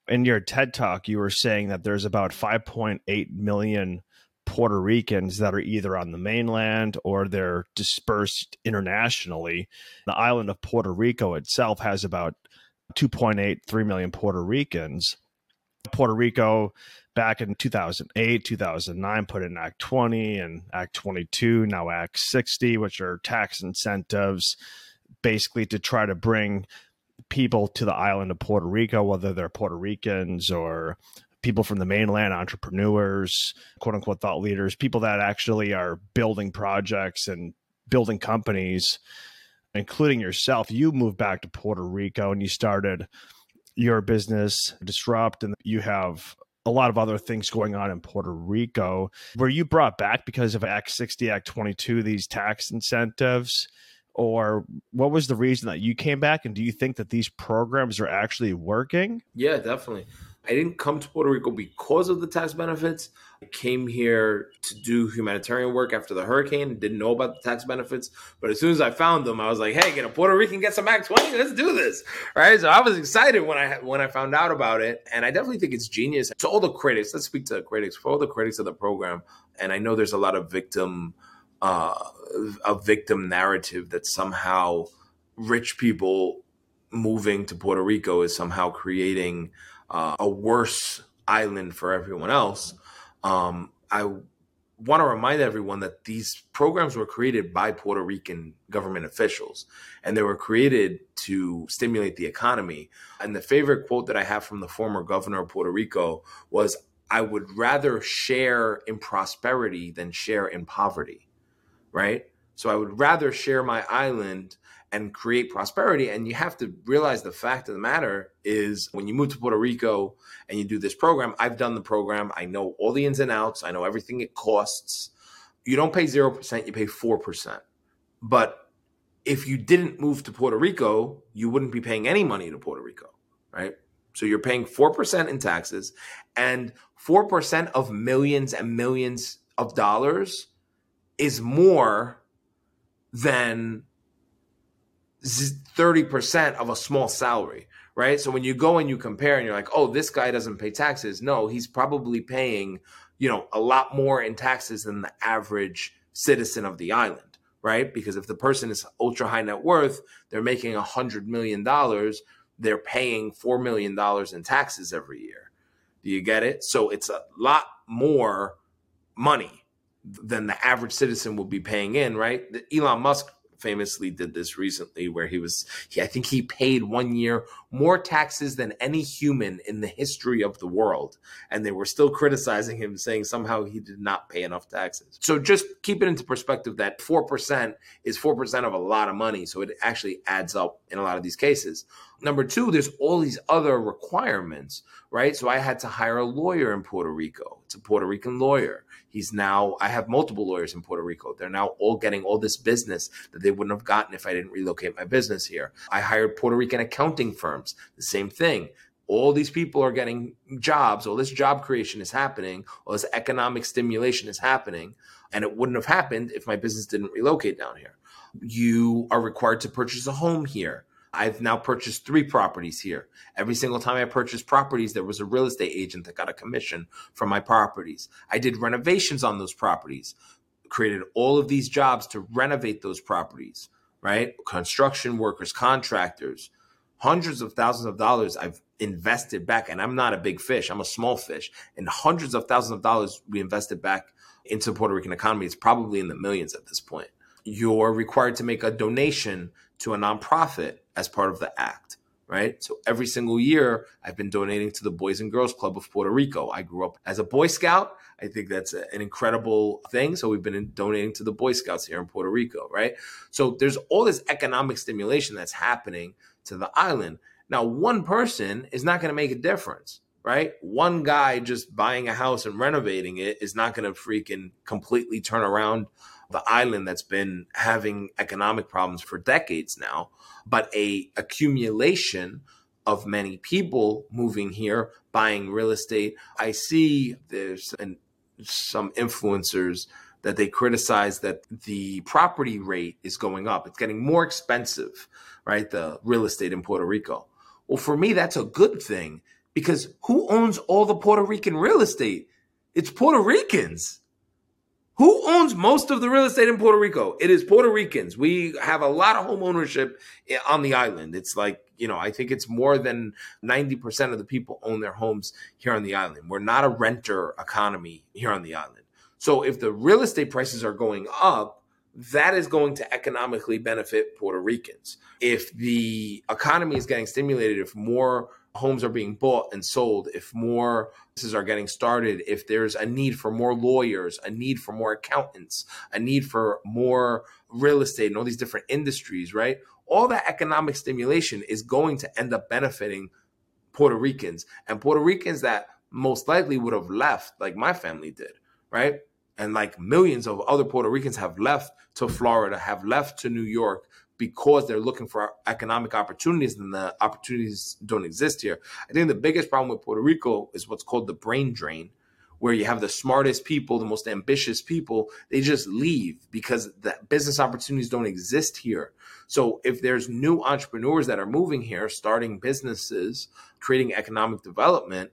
In your TED talk, you were saying that there's about 5.8 million Puerto Ricans that are either on the mainland or they're dispersed internationally. The island of Puerto Rico itself has about 2.8, 3 million Puerto Ricans. Puerto Rico back in 2008, 2009 put in Act 20 and Act 22, now Act 60, which are tax incentives basically to try to bring people to the island of Puerto Rico, whether they're Puerto Ricans or people from the mainland, entrepreneurs, quote unquote thought leaders, people that actually are building projects and building companies, including yourself. You moved back to Puerto Rico and you started your business, Disrupt, and you have a lot of other things going on in Puerto Rico. Were you brought back because of Act 60, Act 22, these tax incentives? Or what was the reason that you came back? And do you think that these programs are actually working? Yeah, definitely. I didn't come to Puerto Rico because of the tax benefits. I came here to do humanitarian work after the hurricane. Didn't know about the tax benefits, but as soon as I found them, I was like, "Hey, get a Puerto Rican get some Act Twenty. Let's do this!" Right? So I was excited when I when I found out about it, and I definitely think it's genius. To all the critics, let's speak to the critics. For all the critics of the program, and I know there's a lot of victim uh, a victim narrative that somehow rich people moving to Puerto Rico is somehow creating uh, a worse island for everyone else. Um, I want to remind everyone that these programs were created by Puerto Rican government officials and they were created to stimulate the economy. And the favorite quote that I have from the former governor of Puerto Rico was I would rather share in prosperity than share in poverty, right? So I would rather share my island and create prosperity. And you have to realize the fact of the matter is when you move to Puerto Rico and you do this program, I've done the program. I know all the ins and outs. I know everything it costs. You don't pay 0%, you pay 4%. But if you didn't move to Puerto Rico, you wouldn't be paying any money to Puerto Rico, right? So you're paying 4% in taxes and 4% of millions and millions of dollars is more than 30% of a small salary, right? So when you go and you compare and you're like, oh, this guy doesn't pay taxes. No, he's probably paying, you know, a lot more in taxes than the average citizen of the island, right? Because if the person is ultra high net worth, they're making a hundred million dollars, they're paying four million dollars in taxes every year. Do you get it? So it's a lot more money than the average citizen will be paying in, right? Elon Musk famously did this recently where he was he, i think he paid one year more taxes than any human in the history of the world. And they were still criticizing him saying somehow he did not pay enough taxes. So just keep it into perspective that 4% is 4% of a lot of money. So it actually adds up in a lot of these cases. Number two there's all these other requirements right? So i had to hire a lawyer in puerto rico. It's a puerto rican lawyer He's now, I have multiple lawyers in Puerto Rico. They're now all getting all this business that they wouldn't have gotten if I didn't relocate my business here. I hired Puerto Rican accounting firms, the same thing. All these people are getting jobs, all this job creation is happening, all this economic stimulation is happening. And it wouldn't have happened if my business didn't relocate down here. You are required to purchase a home here. I've now purchased three properties here. Every single time I purchased properties, there was a real estate agent that got a commission from my properties. I did renovations on those properties, created all of these jobs to renovate those properties, right? Construction workers, contractors, hundreds of thousands of dollars I've invested back. And I'm not a big fish, I'm a small fish. And hundreds of thousands of dollars we invested back into the Puerto Rican economy. It's probably in the millions at this point. You're required to make a donation to a nonprofit as part of the act, right? So every single year, I've been donating to the Boys and Girls Club of Puerto Rico. I grew up as a Boy Scout. I think that's an incredible thing. So we've been donating to the Boy Scouts here in Puerto Rico, right? So there's all this economic stimulation that's happening to the island. Now, one person is not going to make a difference, right? One guy just buying a house and renovating it is not going to freaking completely turn around the island that's been having economic problems for decades now, but a accumulation of many people moving here, buying real estate. I see there's an, some influencers that they criticize that the property rate is going up. It's getting more expensive, right? The real estate in Puerto Rico. Well, for me, that's a good thing because who owns all the Puerto Rican real estate? It's Puerto Ricans. Who owns most of the real estate in Puerto Rico? It is Puerto Ricans. We have a lot of home ownership on the island. It's like, you know, I think it's more than 90% of the people own their homes here on the island. We're not a renter economy here on the island. So if the real estate prices are going up, that is going to economically benefit Puerto Ricans. If the economy is getting stimulated, if more homes are being bought and sold, if more businesses are getting started, if there's a need for more lawyers, a need for more accountants, a need for more real estate and all these different industries, right? All that economic stimulation is going to end up benefiting Puerto Ricans and Puerto Ricans that most likely would have left, like my family did, right? And like millions of other Puerto Ricans have left to Florida, have left to New York because they're looking for economic opportunities and the opportunities don't exist here. I think the biggest problem with Puerto Rico is what's called the brain drain, where you have the smartest people, the most ambitious people, they just leave because the business opportunities don't exist here. So if there's new entrepreneurs that are moving here, starting businesses, creating economic development,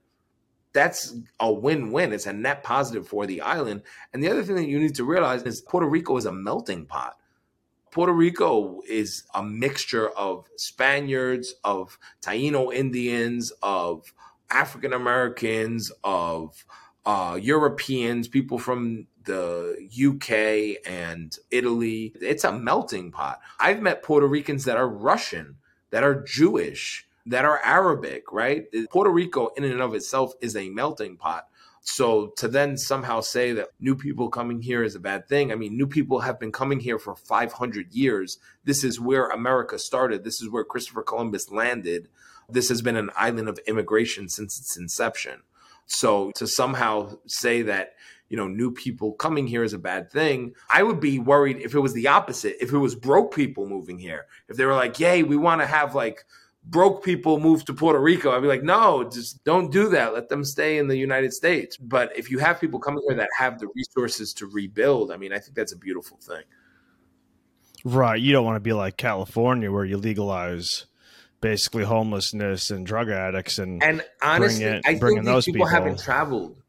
that's a win-win. It's a net positive for the island. And the other thing that you need to realize is Puerto Rico is a melting pot. Puerto Rico is a mixture of Spaniards, of Taino Indians, of African Americans, of uh, Europeans, people from the UK and Italy. It's a melting pot. I've met Puerto Ricans that are Russian, that are Jewish, that are Arabic, right? Puerto Rico, in and of itself, is a melting pot. So to then somehow say that new people coming here is a bad thing, I mean, new people have been coming here for 500 years. This is where America started. This is where Christopher Columbus landed. This has been an island of immigration since its inception. So to somehow say that, you know, new people coming here is a bad thing, I would be worried if it was the opposite. If it was broke people moving here, if they were like, yay, we want to have like, broke people move to Puerto Rico. I'd be like, no, just don't do that. Let them stay in the United States. But if you have people coming here that have the resources to rebuild, I mean, I think that's a beautiful thing. Right. You don't want to be like California where you legalize basically homelessness and drug addicts and and honestly, it, I think these people, people, haven't traveled.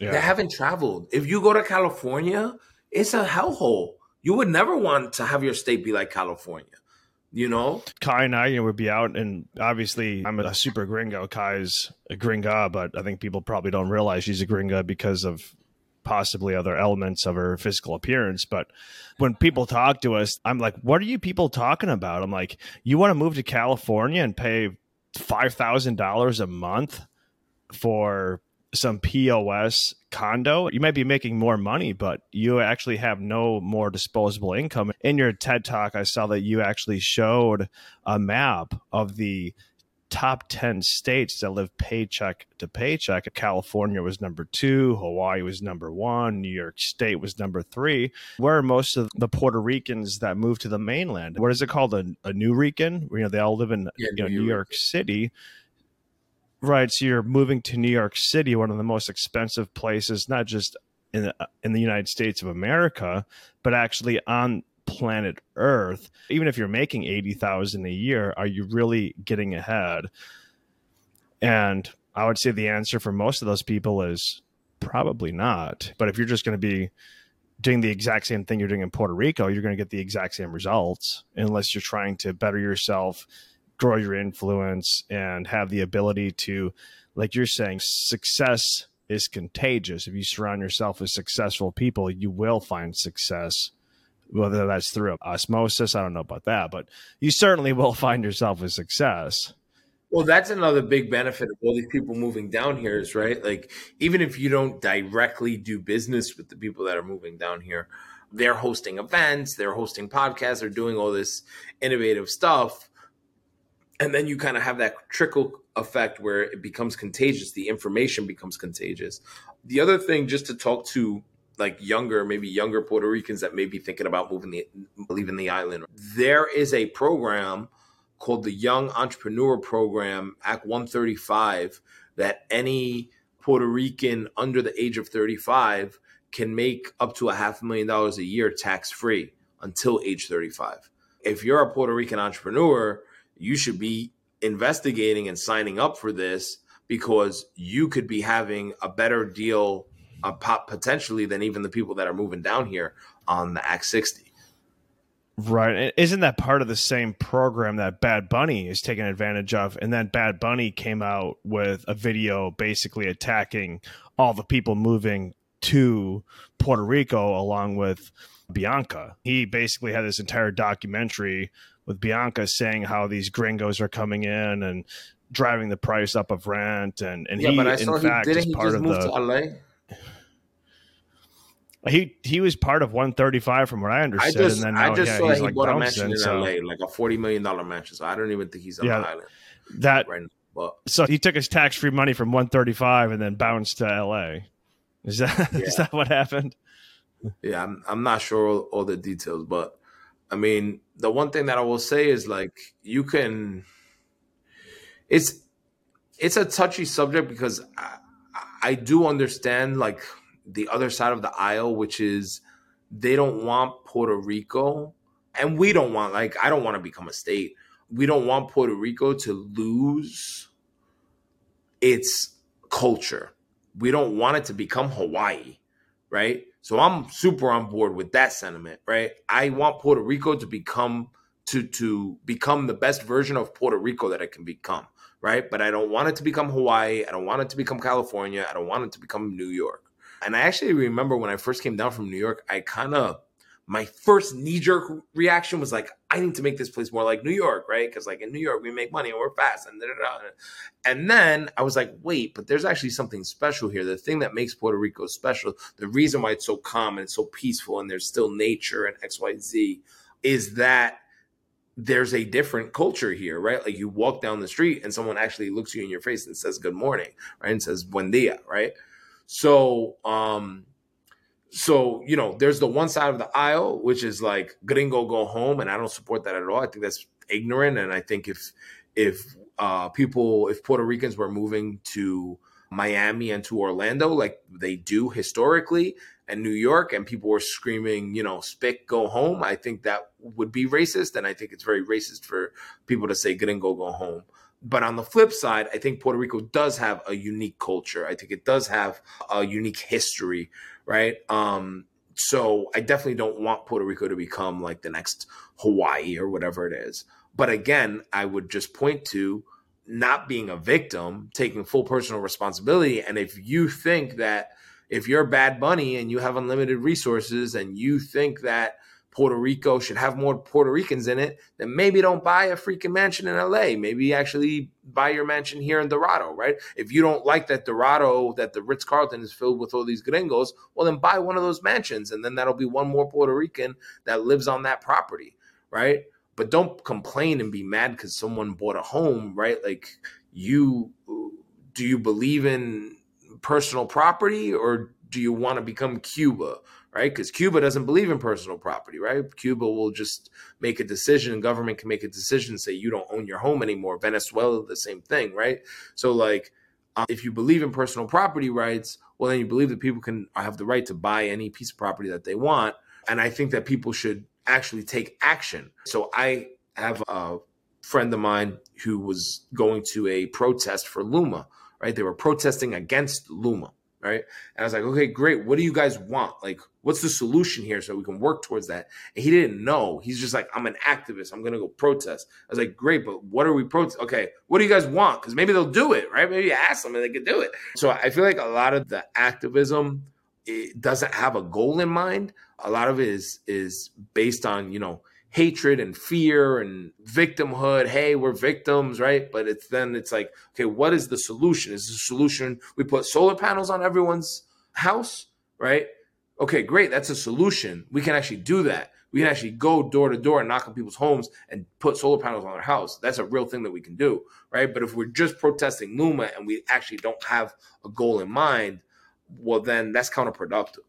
Yeah. They haven't traveled. If you go to California, it's a hellhole. You would never want to have your state be like California you know? Kai and i you know, would be out and obviously i'm a super gringo. Kai's a gringa but i think people probably don't realize she's a gringa because of possibly other elements of her physical appearance but when people talk to us i'm like what are you people talking about? I'm like you want to move to california and pay $5000 a month for some POS condo, you might be making more money, but you actually have no more disposable income. In your TED talk, I saw that you actually showed a map of the top 10 states that live paycheck to paycheck. California was number two, Hawaii was number one, New York State was number three. Where are most of the Puerto Ricans that move to the mainland? What is it called? A, a Rican? You know, they all live in yeah, you know, New York City. Right. So you're moving to New York City, one of the most expensive places, not just in the, in the United States of America, but actually on planet Earth. Even if you're making 80,000 a year, are you really getting ahead? And I would say the answer for most of those people is probably not. But if you're just going to be doing the exact same thing you're doing in Puerto Rico, you're going to get the exact same results unless you're trying to better yourself grow your influence and have the ability to, like you're saying, success is contagious. If you surround yourself with successful people, you will find success. Whether that's through osmosis, I don't know about that, but you certainly will find yourself with success. Well, that's another big benefit of all these people moving down here is right. Like, even if you don't directly do business with the people that are moving down here, they're hosting events, they're hosting podcasts, they're doing all this innovative stuff and then you kind of have that trickle effect where it becomes contagious the information becomes contagious. The other thing just to talk to like younger maybe younger puerto ricans that may be thinking about moving the leaving the island there is a program called the young entrepreneur program act 135 that any puerto rican under the age of 35 can make up to a half a million dollars a year tax free until age 35 if you're a puerto rican entrepreneur you should be investigating and signing up for this because you could be having a better deal potentially than even the people that are moving down here on the Act 60. Right. Isn't that part of the same program that Bad Bunny is taking advantage of? And then Bad Bunny came out with a video basically attacking all the people moving to Puerto Rico along with Bianca. He basically had this entire documentary with Bianca saying how these gringos are coming in and driving the price up of rent and and yeah, he but I in saw fact he is didn't he just of move the to LA. he he was part of 135 from what I I just and then I now just yeah, saw he's he like bought a mansion in so LA, like a forty million dollar mansion. So I don't even think he's on Yeah. the island that right now. But so he took his tax free money from 135 and then bounced to LA. Is that is Yeah. that what happened? yeah, I'm I'm not sure all, all the details, but I mean, the one thing that I will say is like you can. It's it's a touchy subject because I, I do understand like the other side of the aisle, which is they don't want Puerto Rico, and we don't want like I don't want to become a state. We don't want Puerto Rico to lose its culture. We don't want it to become Hawaii, right? So I'm super on board with that sentiment, right? I want Puerto Rico to become to to become the best version of Puerto Rico that it can become, right? But I don't want it to become Hawaii. I don't want it to become California. I don't want it to become New York. And I actually remember when I first came down from New York, I kind of my first knee jerk reaction was like, I need to make this place more like New York, right? Because like in New York, we make money and we're fast and. And then I was like, wait, but there's actually something special here. The thing that makes Puerto Rico special, the reason why it's so calm and it's so peaceful and there's still nature and XYZ is that there's a different culture here, right? Like you walk down the street and someone actually looks you in your face and says good morning, right? And says buen dia, right? So, um, so you know, there's the one side of the aisle which is like gringo go home, and I don't support that at all. I think that's ignorant, and I think if if uh, people, if Puerto Ricans were moving to Miami and to Orlando, like they do historically, and New York, and people were screaming, you know, "Spick, go home," I think that would be racist, and I think it's very racist for people to say "gringo, go home." But on the flip side, I think Puerto Rico does have a unique culture. I think it does have a unique history, right? Um, so I definitely don't want Puerto Rico to become like the next Hawaii or whatever it is. But again, I would just point to not being a victim, taking full personal responsibility. And if you think that if you're Bad Bunny and you have unlimited resources and you think that Puerto Rico should have more Puerto Ricans in it, then maybe don't buy a freaking mansion in LA. Maybe actually buy your mansion here in Dorado, right? If you don't like that Dorado, that the Ritz Carlton is filled with all these gringos, well, then buy one of those mansions. And then that'll be one more Puerto Rican that lives on that property, right? But don't complain and be mad because someone bought a home, right? Like, you do you believe in personal property or do you want to become Cuba? right? Because Cuba doesn't believe in personal property, right? Cuba will just make a decision, government can make a decision, say you don't own your home anymore. Venezuela, the same thing, right? So, like, um, if you believe in personal property rights, well, then you believe that people can have the right to buy any piece of property that they want. And I think that people should actually take action. So, I have a friend of mine who was going to a protest for Luma, right? They were protesting against Luma right? And I was like, okay, great. What do you guys want? Like, what's the solution here so we can work towards that? And he didn't know. He's just like, I'm an activist. I'm gonna go protest. I was like, great, but what are we protest? Okay, what do you guys want? Because maybe they'll do it, right? Maybe ask them and they can do it. So I feel like a lot of the activism it doesn't have a goal in mind. A lot of it is is based on you know hatred and fear and victimhood. Hey, we're victims, right? But it's then it's like, okay, what is the solution? Is the solution we put solar panels on everyone's house, right? Okay, great. That's a solution. We can actually do that. We can actually go door to door and knock on people's homes and put solar panels on their house. That's a real thing that we can do, right? But if we're just protesting Luma and we actually don't have a goal in mind, well, then that's counterproductive.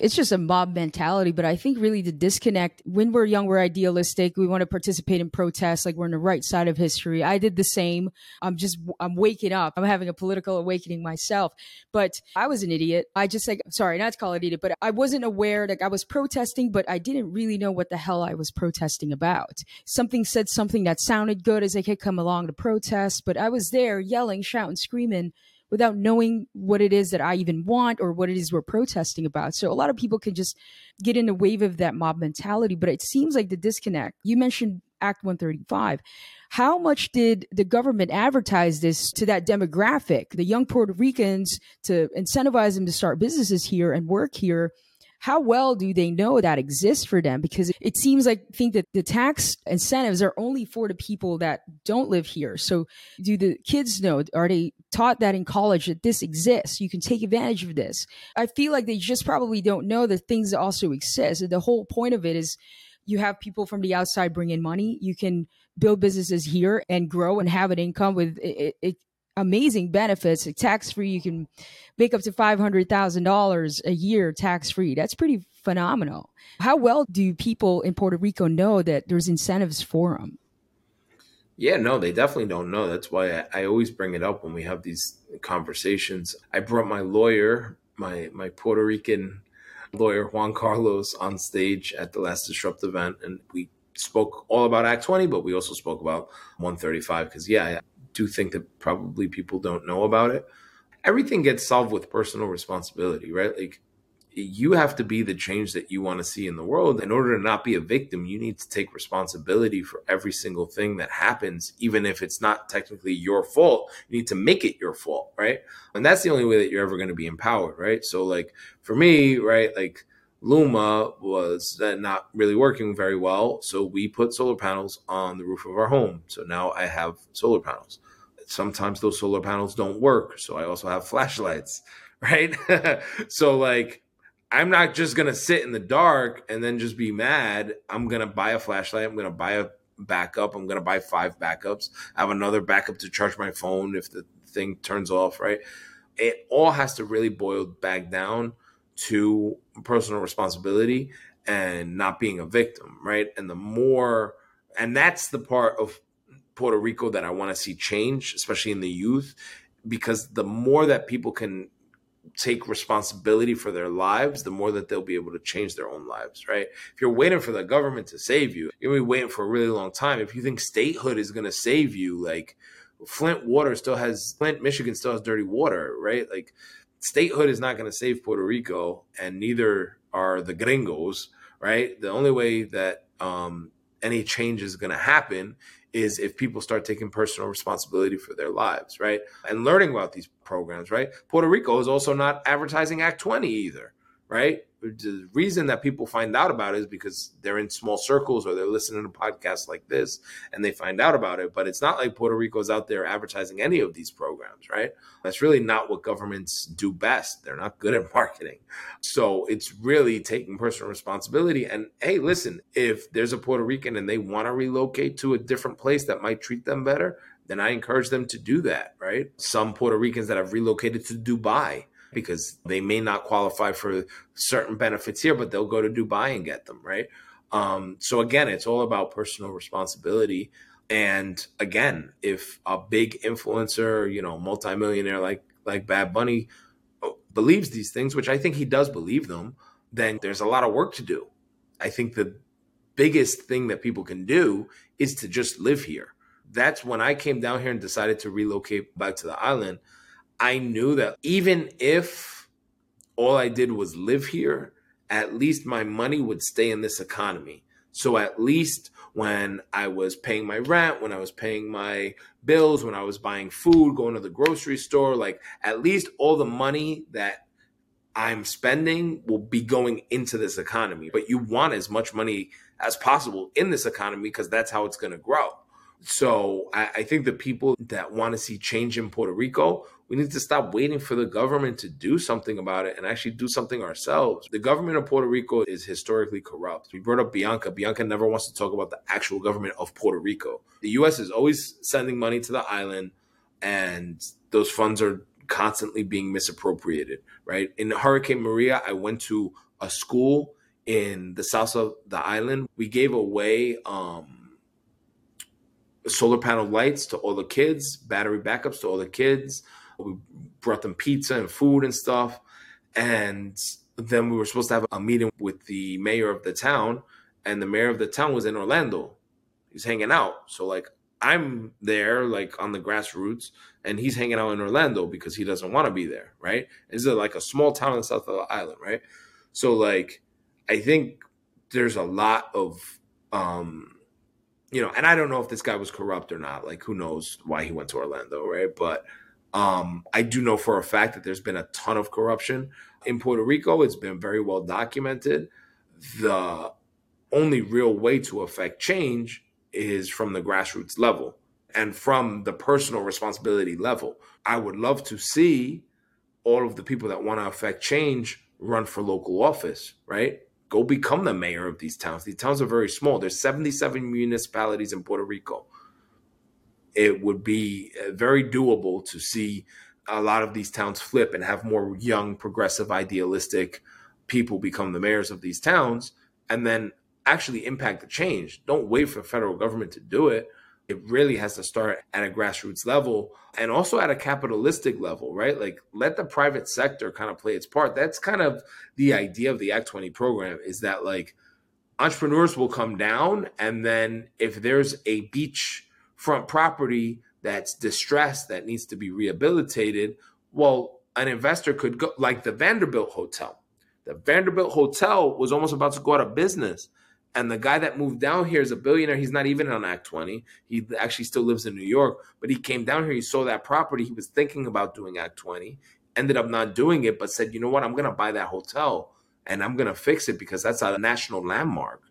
It's just a mob mentality, but I think really the disconnect when we're young, we're idealistic. We want to participate in protests, like we're on the right side of history. I did the same. I'm just, I'm waking up. I'm having a political awakening myself. But I was an idiot. I just like, sorry, not to call it idiot, but I wasn't aware. Like I was protesting, but I didn't really know what the hell I was protesting about. Something said something that sounded good as I could come along to protest, but I was there yelling, shouting, screaming without knowing what it is that I even want or what it is we're protesting about. So a lot of people can just get in the wave of that mob mentality, but it seems like the disconnect. You mentioned Act 135. How much did the government advertise this to that demographic, the young Puerto Ricans, to incentivize them to start businesses here and work here? How well do they know that exists for them? Because it seems like think that the tax incentives are only for the people that don't live here. So do the kids know? Are they taught that in college that this exists? You can take advantage of this. I feel like they just probably don't know that things also exist. The whole point of it is you have people from the outside bring in money. You can build businesses here and grow and have an income with it, it, amazing benefits, tax free. You can make up to $500,000 a year tax free. That's pretty phenomenal. How well do people in Puerto Rico know that there's incentives for them? Yeah, no, they definitely don't know. That's why I, I, always bring it up when we have these conversations. I brought my lawyer, my my Puerto Rican lawyer Juan Carlos, on stage at the last Disrupt event, and we spoke all about Act 20, but we also spoke about 135 because yeah, do think that probably people don't know about it. Everything gets solved with personal responsibility, right? Like you have to be the change that you want to see in the world. In order to not be a victim, you need to take responsibility for every single thing that happens, even if it's not technically your fault. You need to make it your fault, right? And that's the only way that you're ever going to be empowered, right? So, like for me, right, like Luma was uh, not really working very well. So we put solar panels on the roof of our home. So now I have solar panels sometimes those solar panels don't work. So I also have flashlights, right? so like I'm not just gonna sit in the dark and then just be mad. I'm gonna buy a flashlight. I'm gonna buy a backup. I'm gonna buy five backups. I have another backup to charge my phone if the thing turns off, right? It all has to really boil back down to personal responsibility and not being a victim, right? And the more and that's the part of Puerto Rico that I want to see change, especially in the youth, because the more that people can take responsibility for their lives, the more that they'll be able to change their own lives, right? If you're waiting for the government to save you, you're gonna be waiting for a really long time. If you think statehood is gonna save you, like Flint water still has Flint, Michigan still has dirty water, right? Like statehood is not gonna save Puerto Rico, and neither are the gringos, right? The only way that um, any change is going to happen is if people start taking personal responsibility for their lives, right? And learning about these programs, right? Puerto Rico is also not advertising Act 20 either, right? The reason that people find out about it is because they're in small circles or they're listening to podcasts like this and they find out about it. But it's not like Puerto Rico's out there advertising any of these programs, right? That's really not what governments do best. They're not good at marketing. So it's really taking personal responsibility. And hey, listen, if there's a Puerto Rican and they want to relocate to a different place that might treat them better, then I encourage them to do that, right? Some Puerto Ricans that have relocated to Dubai because they may not qualify for certain benefits here, but they'll go to Dubai and get them, right? Um, so again, it's all about personal responsibility. And again, if a big influencer, you know, multimillionaire like like Bad Bunny uh, believes these things, which I think he does believe them, then there's a lot of work to do. I think the biggest thing that people can do is to just live here. That's when I came down here and decided to relocate back to the island. I knew that even if all I did was live here, at least my money would stay in this economy. So at least when I was paying my rent, when I was paying my bills, when I was buying food, going to the grocery store, like at least all the money that I'm spending will be going into this economy. But you want as much money as possible in this economy because that's how it's going to grow. So I, I think the people that want to see change in Puerto Rico, we need to stop waiting for the government to do something about it and actually do something ourselves. The government of Puerto Rico is historically corrupt. We brought up Bianca. Bianca never wants to talk about the actual government of Puerto Rico. The U.S. is always sending money to the island, and those funds are constantly being misappropriated, right? In Hurricane Maria, I went to a school in the south of the island. We gave away um, solar panel lights to all the kids, battery backups to all the kids. We brought them pizza and food and stuff. And then we were supposed to have a meeting with the mayor of the town, and the mayor of the town was in Orlando. He's hanging out. So, like, I'm there, like, on the grassroots, and he's hanging out in Orlando because he doesn't want to be there, right? This is like a small town on the south of the island, right? So, like, I think there's a lot of um you know, and I don't know if this guy was corrupt or not. Like, who knows why he went to Orlando, right? But Um, I do know for a fact that there's been a ton of corruption in Puerto Rico. It's been very well documented. The only real way to affect change is from the grassroots level and from the personal responsibility level. I would love to see all of the people that want to affect change run for local office, right? Go become the mayor of these towns. These towns are very small. There's 77 municipalities in Puerto Rico. It would be uh, very doable to see a lot of these towns flip and have more young, progressive, idealistic people become the mayors of these towns and then actually impact the change. Don't wait for the federal government to do it. It really has to start at a grassroots level and also at a capitalistic level, right? Like let the private sector kind of play its part. That's kind of the idea of the Act 20 program is that like entrepreneurs will come down and then if there's a beach front property that's distressed that needs to be rehabilitated, well, an investor could go like the Vanderbilt Hotel. The Vanderbilt Hotel was almost about to go out of business and the guy that moved down here is a billionaire. He's not even on Act 20. He actually still lives in New York, but he came down here. He saw that property. He was thinking about doing Act 20, ended up not doing it, but said, you know what? I'm going to buy that hotel and I'm going to fix it because that's a national landmark.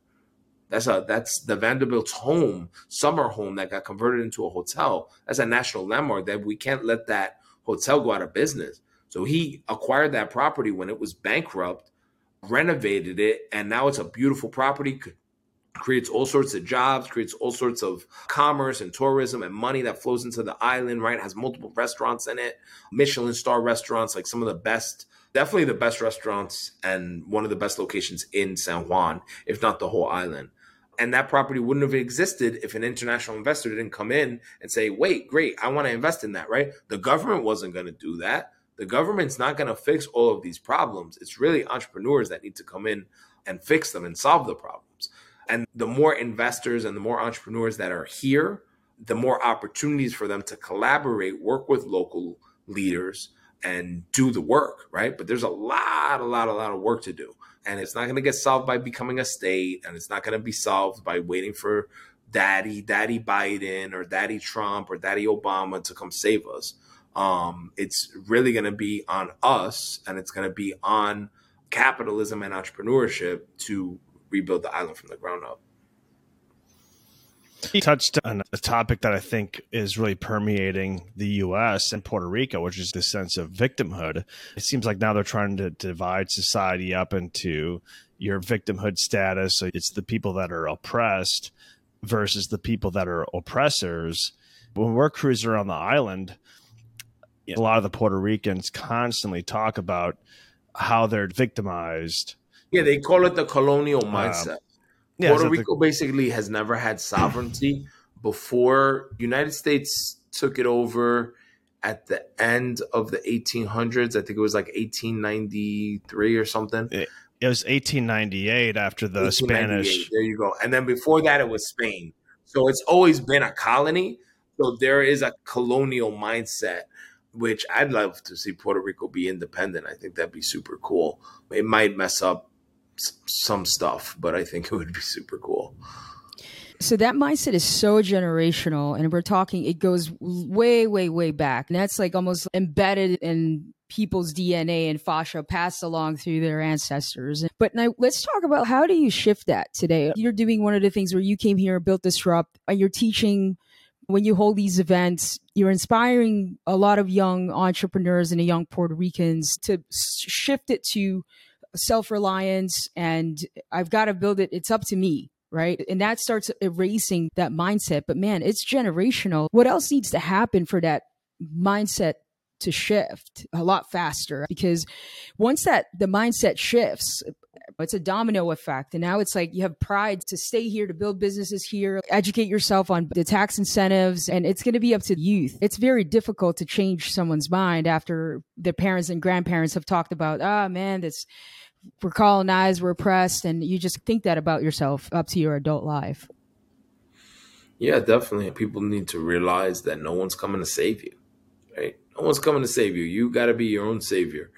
That's a that's the Vanderbilt's home, summer home that got converted into a hotel. That's a national landmark that we can't let that hotel go out of business. So he acquired that property when it was bankrupt renovated it, and now it's a beautiful property. Creates all sorts of jobs, creates all sorts of commerce and tourism and money that flows into the island, right? Has multiple restaurants in it, Michelin star restaurants, like some of the best, definitely the best restaurants and one of the best locations in San Juan, if not the whole island and that property wouldn't have existed if an international investor didn't come in and say, wait, great, I want to invest in that, right? The government wasn't going to do that the government's not going to fix all of these problems. It's really entrepreneurs that need to come in and fix them and solve the problems. And the more investors and the more entrepreneurs that are here, the more opportunities for them to collaborate, work with local leaders, and do the work, right? But there's a lot, a lot, a lot of work to do. And it's not going to get solved by becoming a state, and it's not going to be solved by waiting for daddy, daddy Biden, or daddy Trump, or daddy Obama to come save us um, it's really going to be on us and it's going to be on capitalism and entrepreneurship to rebuild the island from the ground up. He touched on a topic that I think is really permeating the US and Puerto Rico, which is the sense of victimhood. It seems like now they're trying to divide society up into your victimhood status. So it's the people that are oppressed versus the people that are oppressors. When we're cruising around the island, a lot of the Puerto Ricans constantly talk about how they're victimized. Yeah, they call it the colonial um, mindset. Um, yeah, Puerto Rico the- basically has never had sovereignty before United States took it over at the end of the 1800s. I think it was like 1893 or something. It, it was 1898 after the Spanish. There you go. And then before that, it was Spain. So it's always been a colony. So there is a colonial mindset which I'd love to see Puerto Rico be independent. I think that'd be super cool. It might mess up some stuff, but I think it would be super cool. So that mindset is so generational, and we're talking. It goes way, way, way back, and that's like almost embedded in people's DNA and fascia passed along through their ancestors. But now let's talk about how do you shift that today? You're doing one of the things where you came here, built Disrupt, and you're teaching when you hold these events, you're inspiring a lot of young entrepreneurs and young Puerto Ricans to shift it to self reliance and I've got to build it. It's up to me. Right. And that starts erasing that mindset. But man, it's generational. What else needs to happen for that mindset to shift a lot faster? Because once that the mindset shifts, it's a domino effect. And now it's like you have pride to stay here, to build businesses here, educate yourself on the tax incentives, and it's going to be up to youth. It's very difficult to change someone's mind after their parents and grandparents have talked about, ah, oh, man, this we're colonized, we're oppressed, and you just think that about yourself up to your adult life. Yeah, definitely. People need to realize that no one's coming to save you, right? No one's coming to save you. You got to be your own savior.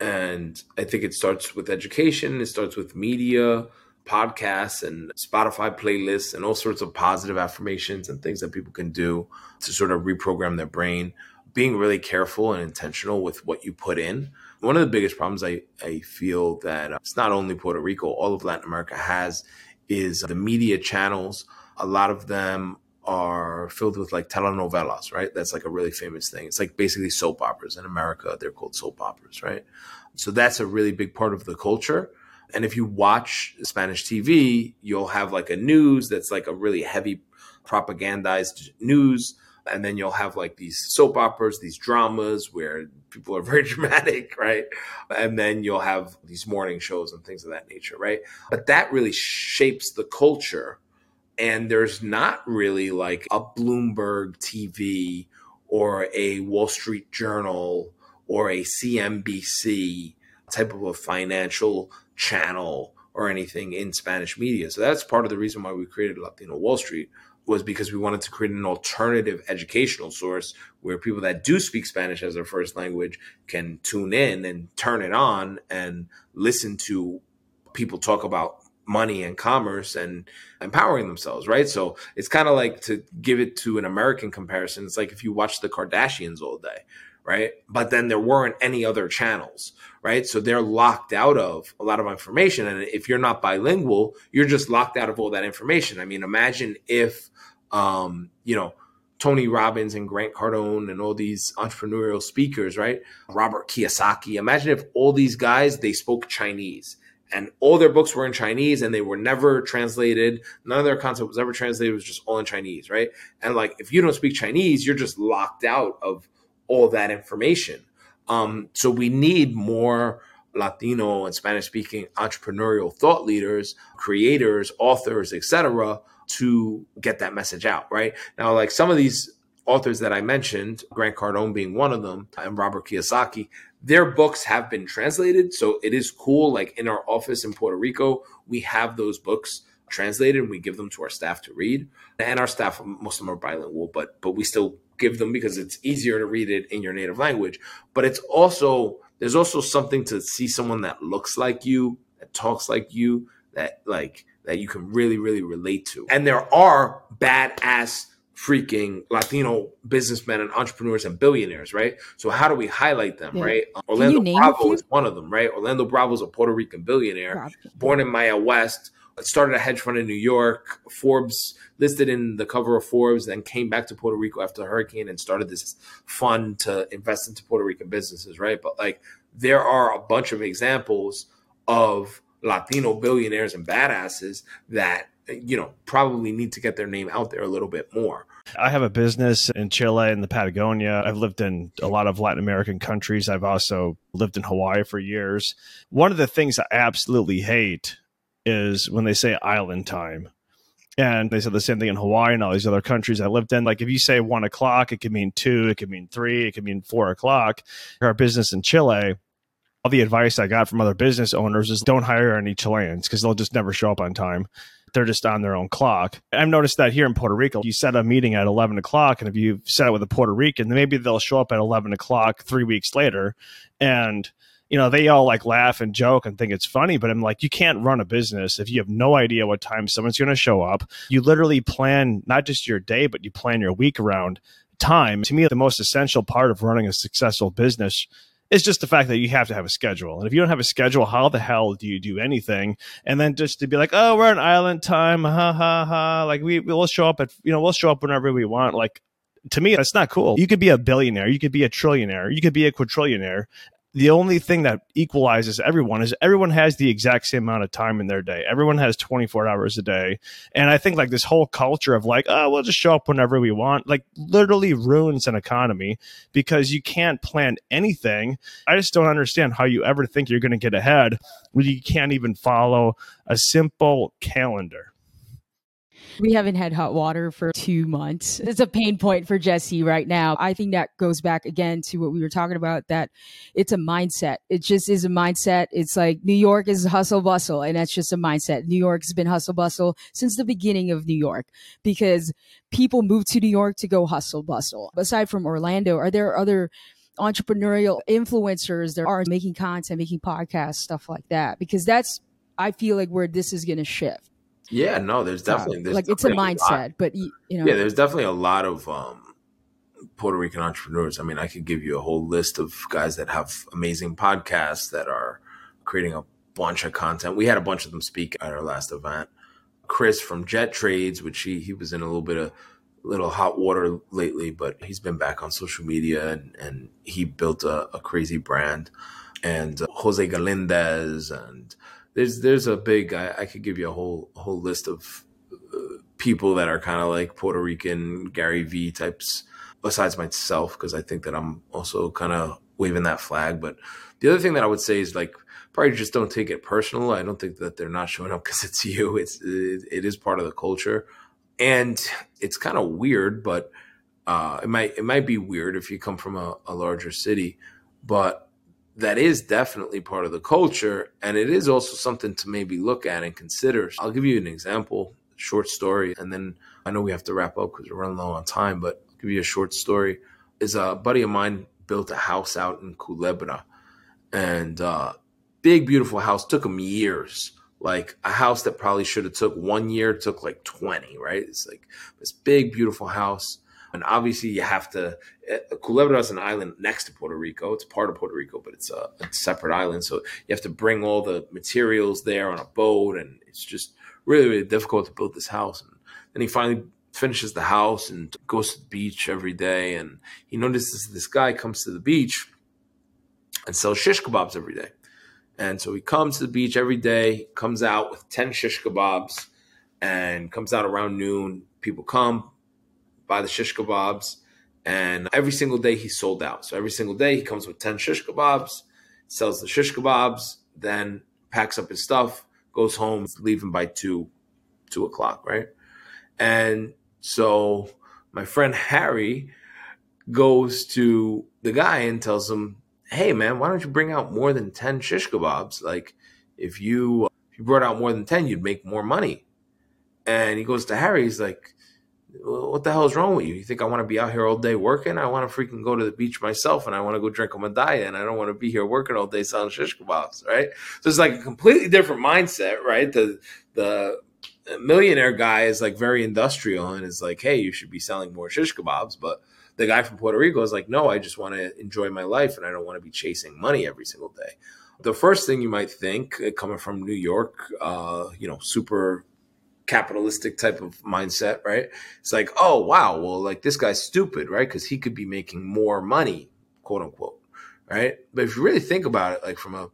And I think it starts with education, it starts with media, podcasts, and Spotify playlists, and all sorts of positive affirmations and things that people can do to sort of reprogram their brain. being really careful and intentional with what you put in. One of the biggest problems I, I feel that uh, it's not only Puerto Rico, all of Latin America has is the media channels. A lot of them are filled with like telenovelas, right? That's like a really famous thing. It's like basically soap operas. In America, they're called soap operas, right? So that's a really big part of the culture. And if you watch Spanish TV, you'll have like a news that's like a really heavy propagandized news. And then you'll have like these soap operas, these dramas where people are very dramatic, right? And then you'll have these morning shows and things of that nature, right? But that really shapes the culture. And there's not really like a Bloomberg TV or a Wall Street Journal or a CNBC type of a financial channel or anything in Spanish media. So that's part of the reason why we created Latino Wall Street was because we wanted to create an alternative educational source where people that do speak Spanish as their first language can tune in and turn it on and listen to people talk about money and commerce and empowering themselves, right? So it's kind of like to give it to an American comparison. It's like if you watch the Kardashians all day, right? But then there weren't any other channels, right? So they're locked out of a lot of information. And if you're not bilingual, you're just locked out of all that information. I mean, imagine if, um, you know, Tony Robbins and Grant Cardone and all these entrepreneurial speakers, right? Robert Kiyosaki. Imagine if all these guys they spoke Chinese and all their books were in Chinese and they were never translated. None of their content was ever translated. It was just all in Chinese, right? And like if you don't speak Chinese, you're just locked out of all that information. Um, so we need more Latino and Spanish speaking entrepreneurial thought leaders, creators, authors, etc., to get that message out. Right now, like some of these authors that I mentioned, Grant Cardone being one of them, and Robert Kiyosaki, their books have been translated. So it is cool. Like in our office in Puerto Rico, we have those books translated and we give them to our staff to read. And our staff, most of them are bilingual, but but we still give them because it's easier to read it in your native language. But it's also there's also something to see someone that looks like you, that talks like you, that like that you can really really relate to. And there are badass freaking Latino businessmen and entrepreneurs and billionaires, right? So how do we highlight them, yeah. right? Orlando Bravo is one of them, right? Orlando Bravo is a Puerto Rican billionaire, born in Mayagüez, started a hedge fund in New York. Forbes listed in the cover of Forbes, then came back to Puerto Rico after the hurricane and started this fund to invest into Puerto Rican businesses, right? But like there are a bunch of examples of Latino billionaires and badasses that you know probably need to get their name out there a little bit more. I have a business in Chile and the Patagonia. I've lived in a lot of Latin American countries. I've also lived in Hawaii for years. One of the things I absolutely hate is when they say island time. And they said the same thing in Hawaii and all these other countries I lived in. Like if you say one o'clock, it could mean two, it could mean three, it could mean four o'clock. Our business in Chile, all the advice I got from other business owners is don't hire any Chileans because they'll just never show up on time. They're just on their own clock. I've noticed that here in Puerto Rico, you set a meeting at 11 o'clock, and if you set it with a Puerto Rican, maybe they'll show up at 11 o'clock three weeks later. And you know, they all like laugh and joke and think it's funny, but I'm like, you can't run a business if you have no idea what time someone's going to show up. You literally plan not just your day, but you plan your week around time. To me, the most essential part of running a successful business is just the fact that you have to have a schedule. And if you don't have a schedule, how the hell do you do anything? And then just to be like, oh, we're on island time, ha ha ha. Like we we'll show up at you know we'll show up whenever we want. Like to me, that's not cool. You could be a billionaire, you could be a trillionaire, you could be a quadrillionaire, the only thing that equalizes everyone is everyone has the exact same amount of time in their day. Everyone has 24 hours a day. And I think like this whole culture of like, oh, we'll just show up whenever we want, like literally ruins an economy because you can't plan anything. I just don't understand how you ever think you're going to get ahead when you can't even follow a simple calendar. We haven't had hot water for two months. It's a pain point for Jesse right now. I think that goes back again to what we were talking about that it's a mindset. It just is a mindset. It's like New York is hustle bustle, and that's just a mindset. New York has been hustle bustle since the beginning of New York because people move to New York to go hustle bustle. Aside from Orlando, are there other entrepreneurial influencers that are making content, making podcasts, stuff like that? Because that's I feel like where this is going to shift. Yeah, no, there's definitely there's like it's a mindset, but you, you know, yeah, there's definitely a lot of um, Puerto Rican entrepreneurs. I mean, I could give you a whole list of guys that have amazing podcasts that are creating a bunch of content. We had a bunch of them speak at our last event. Chris from Jet Trades, which he he was in a little bit of little hot water lately, but he's been back on social media and, and he built a, a crazy brand. And uh, Jose Galindez, and there's there's a big. I, I could give you a whole a whole list of uh, people that are kind of like Puerto Rican Gary V types. Besides myself, because I think that I'm also kind of waving that flag. But the other thing that I would say is like probably just don't take it personal. I don't think that they're not showing up because it's you. It's it, it is part of the culture and it's kind of weird, but uh, it might it might be weird if you come from a, a larger city, but that is definitely part of the culture, and it is also something to maybe look at and consider. I'll give you an example, short story, and then I know we have to wrap up because we're running low on time, but I'll give you a short story. Is a buddy of mine built a house out in Culebra, and uh, big beautiful house took him years like a house that probably should have took one year took like 20 right it's like this big beautiful house and obviously you have to Uh, culebra is an island next to puerto rico. It's part of puerto rico but it's a, a, separate island. So you have to bring all the materials there on a boat and it's just really really difficult to build this house. And then he finally finishes the house and goes to the beach every day. And he notices this guy comes to the beach and sells shish kebabs every day. And so he comes to the beach every day, comes out with 10 shish kebabs, and comes out around noon. People come, buy the shish kebabs, and every single day he sold out. So every single day he comes with 10 shish kebabs, sells the shish kebabs, then packs up his stuff, goes home, leaving by two, two o'clock, right? And so my friend Harry goes to the guy and tells him, hey man, why don't you bring out more than 10 shish kebabs? Like if you if you brought out more than 10, you'd make more money. And he goes to Harry, he's like, what the hell is wrong with you? You think I want to be out here all day working? I want to freaking go to the beach myself and I want to go drink a medalla and I don't want to be here working all day selling shish kebabs, right? So it's like a completely different mindset, right? The the millionaire guy is like very industrial and is like, hey, you should be selling more shish kebabs, but the guy from Puerto Rico is like, no, I just want to enjoy my life and I don't want to be chasing money every single day. The first thing you might think, uh, coming from New York, uh, you know, super capitalistic type of mindset, right? It's like, oh, wow, well, like this guy's stupid, right? Because he could be making more money, quote unquote, right? But if you really think about it, like from a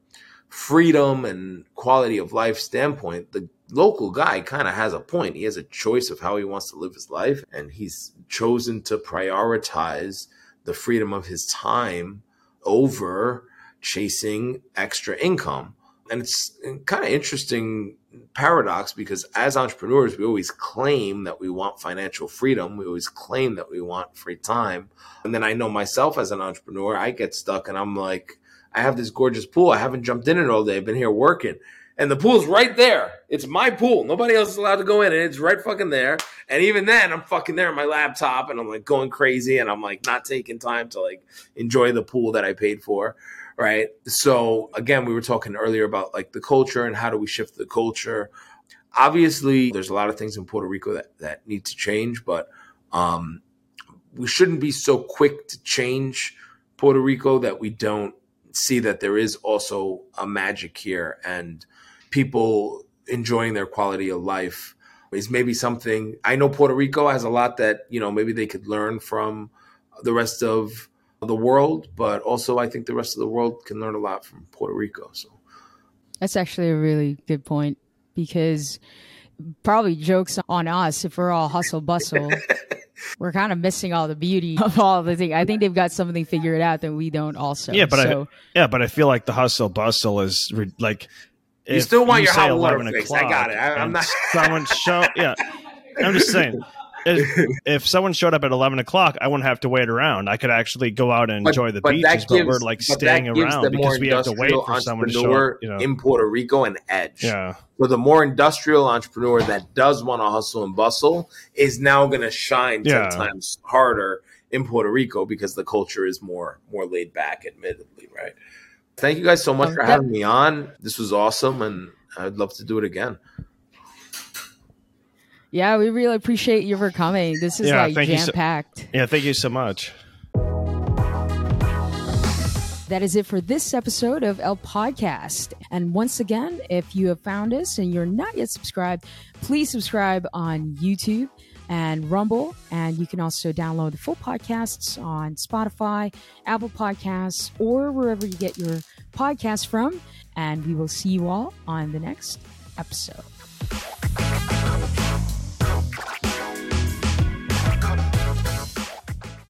freedom and quality of life standpoint, the local guy kind of has a point. He has a choice of how he wants to live his life, and he's chosen to prioritize the freedom of his time over chasing extra income. And it's kind of interesting paradox because as entrepreneurs, we always claim that we want financial freedom. We always claim that we want free time. And then I know myself as an entrepreneur, I get stuck and I'm like, I have this gorgeous pool. I haven't jumped in it all day. I've been here working and the pool's right there. It's my pool. Nobody else is allowed to go in, and it's right fucking there. And even then, I'm fucking there on my laptop, and I'm like going crazy, and I'm like not taking time to like enjoy the pool that I paid for, right? So again, we were talking earlier about like the culture and how do we shift the culture. Obviously, there's a lot of things in Puerto Rico that that need to change, but um, we shouldn't be so quick to change Puerto Rico that we don't see that there is also a magic here and people enjoying their quality of life is maybe something I know Puerto Rico has a lot that, you know, maybe they could learn from the rest of the world, but also I think the rest of the world can learn a lot from Puerto Rico. So that's actually a really good point because probably jokes on us if we're all hustle bustle. we're kind of missing all the beauty of all the things. I think they've got something figured out that we don't also. Yeah, but so. I yeah, but I feel like the hustle bustle is re- like you still want you your hot water fix. I got it. I, am not. someone show. Yeah, I'm just saying. If, if, someone showed up at 11 o'clock, I wouldn't have to wait around. I could actually go out and enjoy the but beaches, gives, but we're like but staying around because we have to wait for someone to show up. You know. In Puerto Rico, an edge. Yeah. So the more industrial entrepreneur that does want to hustle and bustle is now going to shine yeah. ten times harder in Puerto Rico because the culture is more more laid back, admittedly, right? Thank you guys so much oh, for having me on. This was awesome, and I'd love to do it again. Yeah, we really appreciate you for coming. This is Yeah, like jam so- packed. Yeah, thank you so much. That is it for this episode of El Podcast. And once again, if you have found us and you're not yet subscribed, please subscribe on YouTube and Rumble. And you can also download the full podcasts on Spotify, Apple Podcasts, or wherever you get your podcasts from. And we will see you all on the next episode.